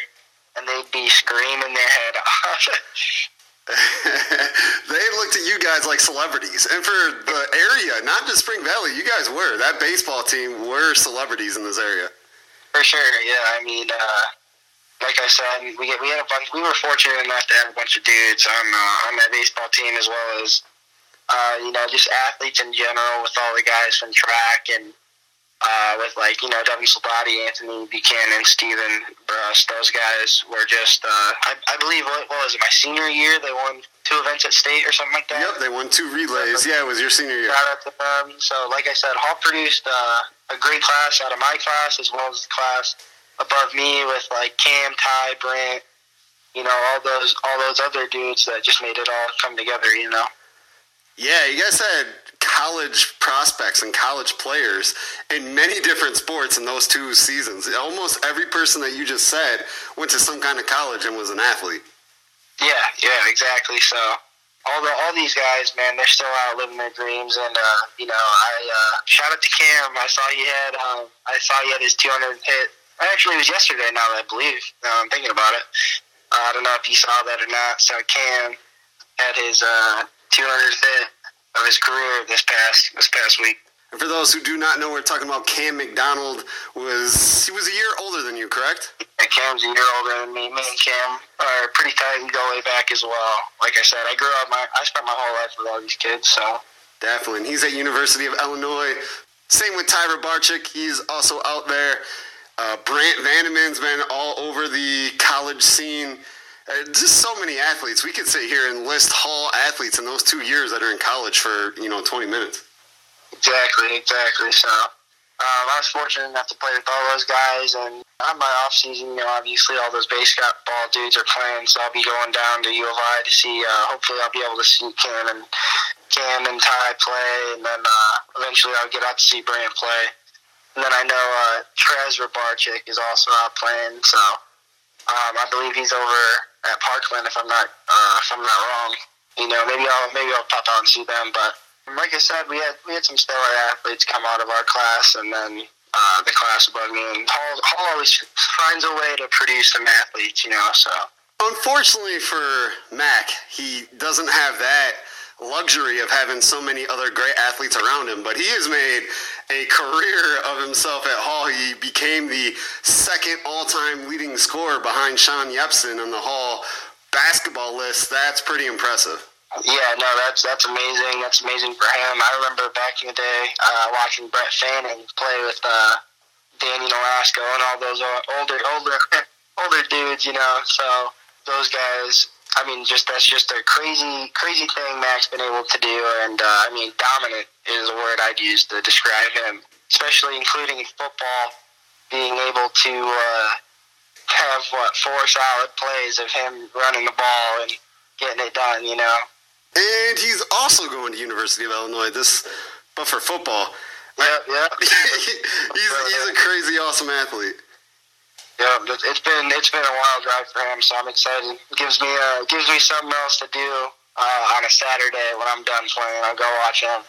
and they'd be screaming their head off. they looked at you guys like celebrities. And for the area, not just Spring Valley, you guys were. That baseball team were celebrities in this area. For sure, yeah. I mean, uh, like I said, we we had a bunch. We were fortunate enough to have a bunch of dudes on uh, on that baseball team, as well as uh, you know just athletes in general, with all the guys from track and uh, with like you know W. Soldati, Anthony Buchanan, Steven Brust. Those guys were just. Uh, I, I believe what, what, was it? My senior year, they won two events at state or something like that. Yep, they won two relays. Yeah, it was your senior year. Shout out to them. So, like I said, Hall produced uh, a great class out of my class as well as the class above me with like Cam, Ty, Brent. You know all those all those other dudes that just made it all come together. You know. Yeah, you guys had college prospects and college players in many different sports in those two seasons. Almost every person that you just said went to some kind of college and was an athlete. Yeah, yeah, exactly. So all the all these guys, man, they're still out living their dreams. And uh, you know, I uh, shout out to Cam. I saw he had um, I saw he had his 200 hit. Actually, it was yesterday. Now that I believe, now I'm thinking about it. Uh, I don't know if you saw that or not. So Cam had his uh, 200th hit of his career this past this past week. And for those who do not know, we're talking about Cam McDonald. Was he was a year older than you, correct? Yeah, Cam's a year older than me. Me and Cam are pretty tight. We go way back as well. Like I said, I grew up. My I spent my whole life with all these kids. So definitely, and he's at University of Illinois. Same with Ty Rybarczyk. He's also out there. Uh, Brant Vandeman's been all over the college scene. Uh, just so many athletes. We could sit here and list Hall athletes in those two years that are in college for you know 20 minutes. Exactly, exactly. So um, I was fortunate enough to play with all those guys, and on my off season, you know, obviously all those baseball dudes are playing, so I'll be going down to U of I to see. Uh, hopefully, I'll be able to see Cam and Cam and Ty play, and then uh, eventually I'll get out to see Brant play. And then I know uh, Trez Barczyk is also out playing, so um, I believe he's over at Parkland if I'm not uh, if I'm not wrong. You know, maybe I'll maybe I'll pop out and see them. But like I said, we had we had some stellar athletes come out of our class, and then uh, the class above me. And Hall, Hall always finds a way to produce some athletes. You know, so. Unfortunately for Mac, he doesn't have that luxury of having so many other great athletes around him, but he has made a career of himself at Hall. He became the second all-time leading scorer behind Sean Yepson on the Hall basketball list. That's pretty impressive. Yeah, no, that's that's amazing. That's amazing for him. I remember back in the day uh, watching Brett Fanning play with uh, Danny Nolasco and all those older older older dudes. You know, so those guys I mean, just that's just a crazy, crazy thing Mac's been able to do, and uh, I mean, dominant is a word I'd use to describe him, especially including football, being able to uh, have what four solid plays of him running the ball and getting it done, you know. And he's also going to University of Illinois this, but for football. Yeah, yeah. he's he's a crazy, awesome athlete. Yeah, it's been it's been a wild ride for him, so I'm excited. It gives me uh, gives me something else to do uh, on a Saturday when I'm done playing. I'll go watch him.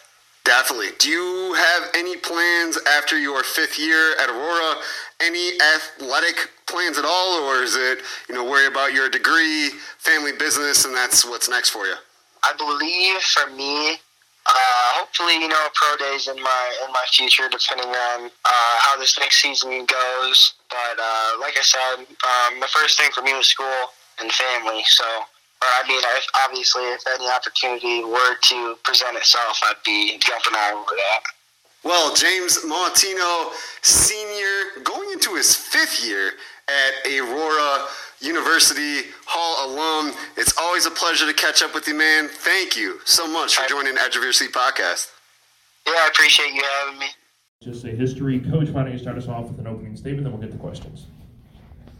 Definitely. Do you have any plans after your fifth year at Aurora? Any athletic plans at all, or is it you know worry about your degree, family business, and that's what's next for you? I believe for me, uh, hopefully, you know, pro days in my in my future, depending on uh, how this next season goes. But uh, like I said, um, the first thing for me was school and family. So, or I mean, if, obviously, if any opportunity were to present itself, I'd be jumping all over that. Well, James Mautino, senior, going into his fifth year at Aurora University Hall alum. It's always a pleasure to catch up with you, man. Thank you so much for joining Edge of Your Seat podcast. Yeah, I appreciate you having me. Just a history. Coach, why don't you start us off with an opening statement, then we'll get to questions.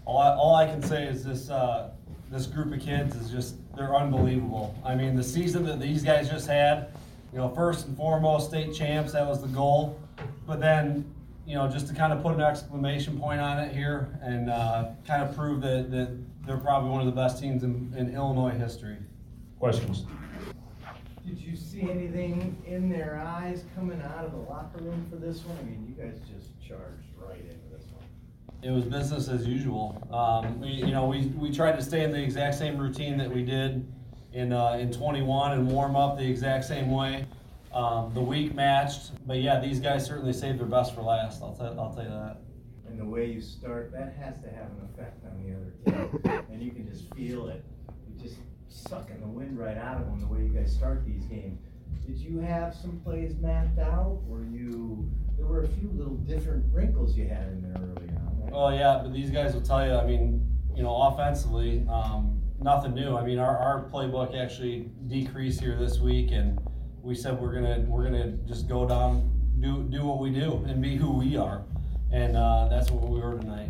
All I, all I can say is this uh, this group of kids is just they're unbelievable. I mean, the season that these guys just had, you know, first and foremost, state champs. That was the goal. But then you know, just to kind of put an exclamation point on it here and uh, kind of prove that, that they're probably one of the best teams in, in Illinois history. Questions? Did you see anything in their eyes coming out of the locker room for this one? I mean, you guys just charged right into this one. It was business as usual. Um, we, you know, we, we tried to stay in the exact same routine that we did in uh, in 21 and warm up the exact same way. Um, the week matched, but yeah, these guys certainly saved their best for last. I'll tell, I'll tell you that. And the way you start, that has to have an effect on the other team, and you can just feel it. You're just sucking the wind right out of them the way you guys start these games. Did you have some plays mapped out, or you? There were a few little different wrinkles you had in there early on. Right? Oh yeah, but these guys will tell you. I mean, you know, offensively, um, nothing new. I mean, our, our playbook actually decreased here this week, and we said we're gonna we're gonna just go down, do do what we do, and be who we are, and uh, that's what we were tonight.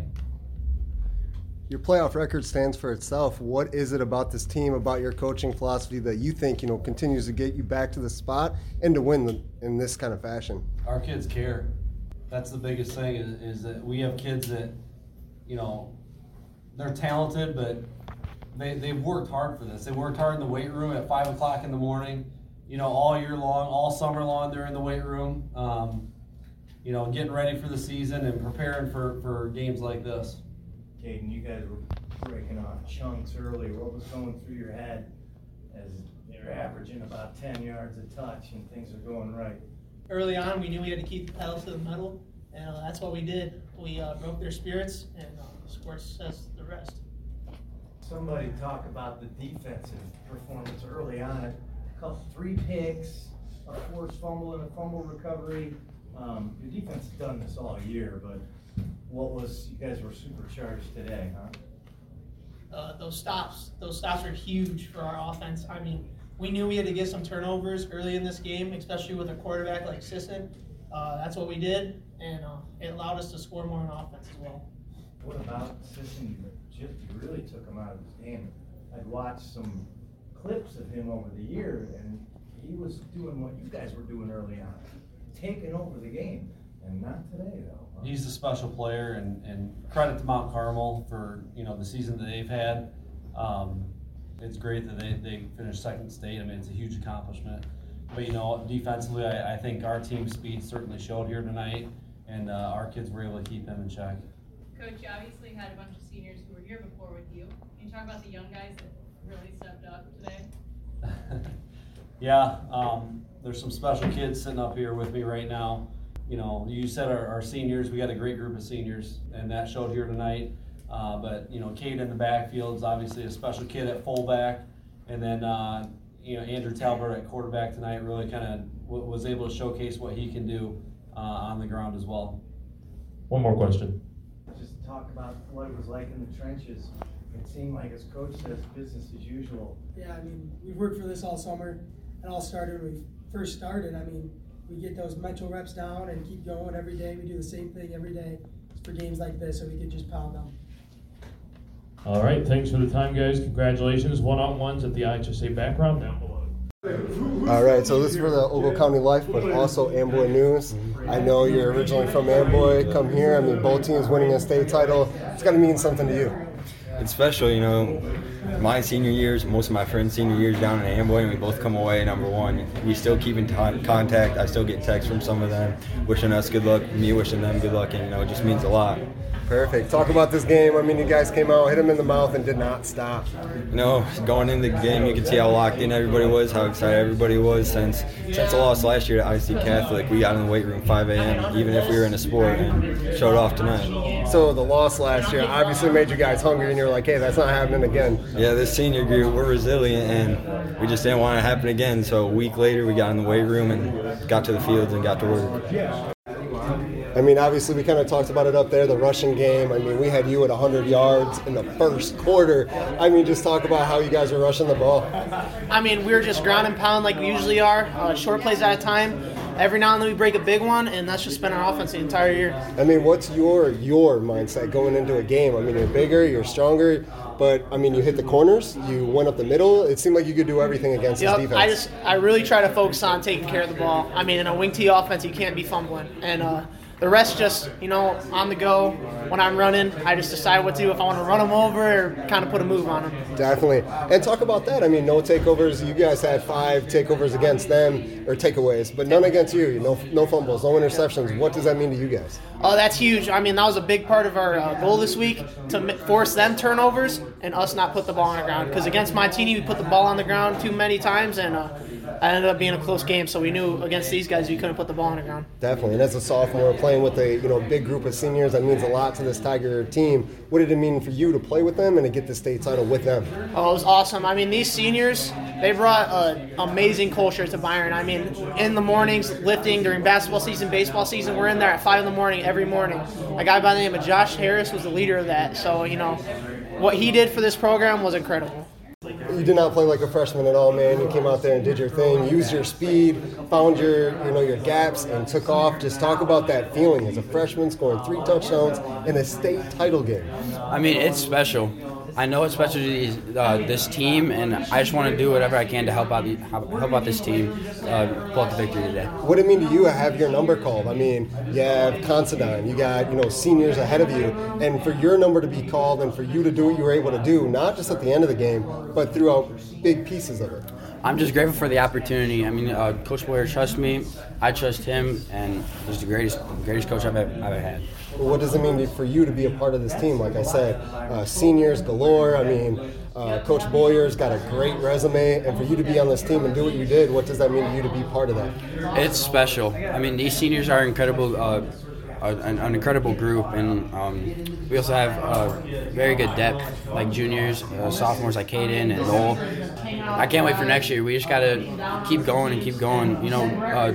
Your playoff record stands for itself. What is it about this team, about your coaching philosophy that you think you know continues to get you back to the spot and to win the, in this kind of fashion? Our kids care. That's the biggest thing is, is that we have kids that, you know, they're talented, but they, they've worked hard for this. They worked hard in the weight room at five o'clock in the morning you know, all year long, all summer long, they're in the weight room, um, you know, getting ready for the season and preparing for, for games like this. Caiden, you guys were breaking off chunks early. What was going through your head as you're averaging about 10 yards a touch and things are going right? Early on, we knew we had to keep the pedal to the metal, and uh, that's what we did. We uh, broke their spirits, and uh, the score says the rest. Somebody talk about the defensive performance early on three picks, a forced fumble, and a fumble recovery. Um, your defense has done this all year, but what was you guys were supercharged today, huh? Uh, those stops, those stops are huge for our offense. I mean, we knew we had to get some turnovers early in this game, especially with a quarterback like Sisson. Uh, that's what we did, and uh, it allowed us to score more on offense as well. What about Sisson? You really took him out of his game. I'd watched some clips of him over the year, and he was doing what you guys were doing early on, taking over the game. And not today, though. Huh? He's a special player, and, and credit to Mount Carmel for you know the season that they've had. Um, it's great that they, they finished second state. I mean, it's a huge accomplishment. But you know, defensively, I, I think our team speed certainly showed here tonight, and uh, our kids were able to keep them in check. Coach, you obviously had a bunch of seniors who were here before with you. Can you talk about the young guys that really stepped up today? yeah, um, there's some special kids sitting up here with me right now. You know, you said our, our, seniors, we got a great group of seniors, and that showed here tonight. Uh, but, you know, Cade in the backfield is obviously a special kid at fullback. And then, uh, you know, Andrew Talbert at quarterback tonight really kind of w- was able to showcase what he can do uh, on the ground as well. One more question. Just talk about what it was like in the trenches it seemed like as coach says, business as usual. Yeah, I mean, we've worked for this all summer. It all started when we first started. I mean, we get those mental reps down and keep going every day. We do the same thing every day for games like this, so we can just pound them. All right, thanks for the time, guys. Congratulations. One on ones at the IHSA background down below. All right, so this is for the Ogle County Life, but also Amboy News. I know you're originally from Amboy. Come here. I mean, both teams winning a state title. It's got to mean something to you. It's special, you know. My senior years, most of my friends' senior years down in Amboy, and we both come away number one. We still keep in t- contact. I still get texts from some of them wishing us good luck, me wishing them good luck, and you know, it just means a lot. Perfect. Talk about this game. I mean, you guys came out, hit him in the mouth, and did not stop. You know, going into the game, you could see how locked in everybody was, how excited everybody was. Since since the loss last year at IC Catholic, we got in the weight room 5 a.m. even if we were in a sport, and showed off tonight. So the loss last year obviously made you guys hungry, and you're like, hey, that's not happening again. Yeah, this senior group, we're resilient, and we just didn't want it to happen again. So a week later, we got in the weight room and got to the fields and got to work. I mean, obviously, we kind of talked about it up there, the rushing game. I mean, we had you at 100 yards in the first quarter. I mean, just talk about how you guys were rushing the ball. I mean, we were just ground and pound like we usually are, uh, short plays at a time. Every now and then we break a big one, and that's just been our offense the entire year. I mean, what's your your mindset going into a game? I mean, you're bigger, you're stronger, but I mean, you hit the corners, you went up the middle. It seemed like you could do everything against Yep, this defense. I just I really try to focus on taking care of the ball. I mean, in a wing T offense, you can't be fumbling, and uh, the rest just you know on the go. When I'm running, I just decide what to do if I want to run them over or kind of put a move on them. Definitely. And talk about that. I mean, no takeovers. You guys had five takeovers against them, or takeaways, but none against you. No, no fumbles, no interceptions. What does that mean to you guys? Oh, that's huge. I mean, that was a big part of our uh, goal this week to force them turnovers and us not put the ball on the ground. Because against Montini, we put the ball on the ground too many times, and uh, it ended up being a close game. So we knew against these guys, we couldn't put the ball on the ground. Definitely. And as a sophomore, playing with a you know big group of seniors, that means a lot to this Tiger team. What did it mean for you to play with them and to get the state title with them? Oh, it was awesome. I mean, these seniors, they brought an amazing culture to Byron. I mean, in the mornings, lifting during basketball season, baseball season, we're in there at 5 in the morning every morning. A guy by the name of Josh Harris was the leader of that. So, you know, what he did for this program was incredible. You did not play like a freshman at all, man. You came out there and did your thing, used your speed, found your you know your gaps, and took off. Just talk about that feeling as a freshman scoring three touchdowns in a state title game. I mean, it's special. I know it's special to uh, this team, and I just want to do whatever I can to help out the, help out this team uh, pull out the victory today. What did it mean to you to have your number called? I mean, you have Considine, you got you know seniors ahead of you, and for your number to be called and for you to do what you were able to do, not just at the end of the game, but throughout big pieces of it. I'm just grateful for the opportunity. I mean, uh, Coach Boyer trusts me. I trust him, and he's the greatest greatest coach I've ever, I've ever had. What does it mean for you to be a part of this team? Like I said, uh, seniors galore. I mean, uh, Coach Boyer's got a great resume, and for you to be on this team and do what you did, what does that mean to you to be part of that? It's special. I mean, these seniors are incredible. Uh, an, an incredible group, and um, we also have uh, very good depth, like juniors, uh, sophomores like Caiden and Noel. I can't wait for next year. We just gotta keep going and keep going. You know, uh,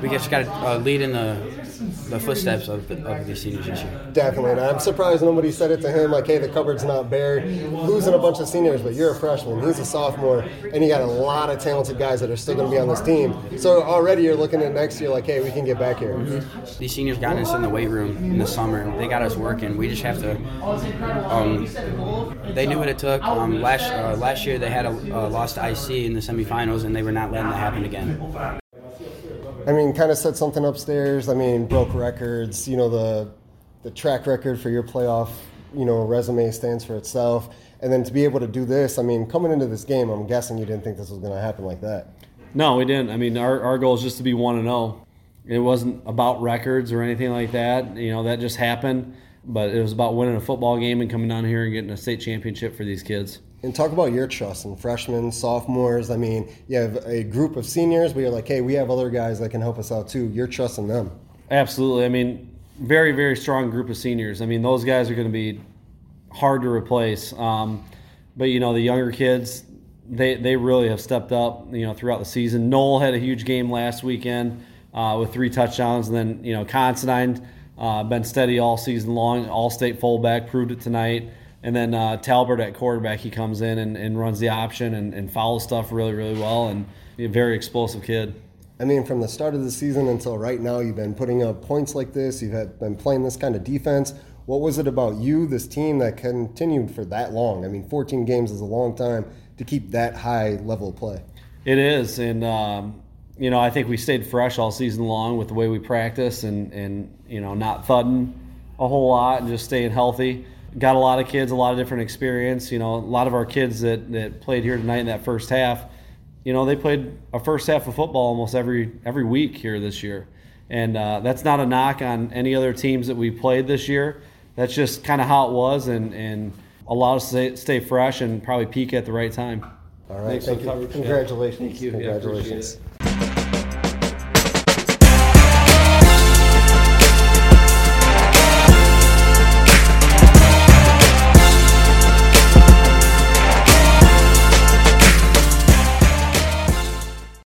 we just gotta uh, lead in the the footsteps of, the, of these seniors this year. Definitely, and I'm surprised nobody said it to him like, "Hey, the cupboard's not bare." Losing a bunch of seniors, but you're a freshman. He's a sophomore, and you got a lot of talented guys that are still going to be on this team. So already you're looking at next year like, "Hey, we can get back here." These seniors got us in the weight room in the summer. They got us working. We just have to. Um, they knew what it took. Um, last uh, last year they had a uh, lost to IC in the semifinals, and they were not letting that happen again. I mean, kind of set something upstairs. I mean, broke records. You know, the the track record for your playoff, you know, resume stands for itself. And then to be able to do this, I mean, coming into this game, I'm guessing you didn't think this was going to happen like that. No, we didn't. I mean, our, our goal is just to be one and zero. It wasn't about records or anything like that. You know, that just happened. But it was about winning a football game and coming down here and getting a state championship for these kids. And talk about your trust in freshmen, sophomores. I mean, you have a group of seniors, but you're like, hey, we have other guys that can help us out too. You're trusting them. Absolutely. I mean, very, very strong group of seniors. I mean, those guys are going to be hard to replace. Um, but, you know, the younger kids, they, they really have stepped up, you know, throughout the season. Noel had a huge game last weekend uh, with three touchdowns. And then, you know, Considine uh, been steady all season long. All state fullback proved it tonight. And then uh, Talbert at quarterback, he comes in and, and runs the option and, and follows stuff really, really well. And a very explosive kid. I mean, from the start of the season until right now, you've been putting up points like this. You've had, been playing this kind of defense. What was it about you, this team, that continued for that long? I mean, 14 games is a long time to keep that high level of play. It is, and um, you know, I think we stayed fresh all season long with the way we practice and and you know, not thudding a whole lot and just staying healthy. Got a lot of kids, a lot of different experience. You know, a lot of our kids that that played here tonight in that first half, you know, they played a first half of football almost every every week here this year, and uh, that's not a knock on any other teams that we played this year. That's just kind of how it was, and and allowed us to stay, stay fresh and probably peak at the right time. All right, Thanks thank the you. coverage. Congratulations. Thank you. Congratulations. it.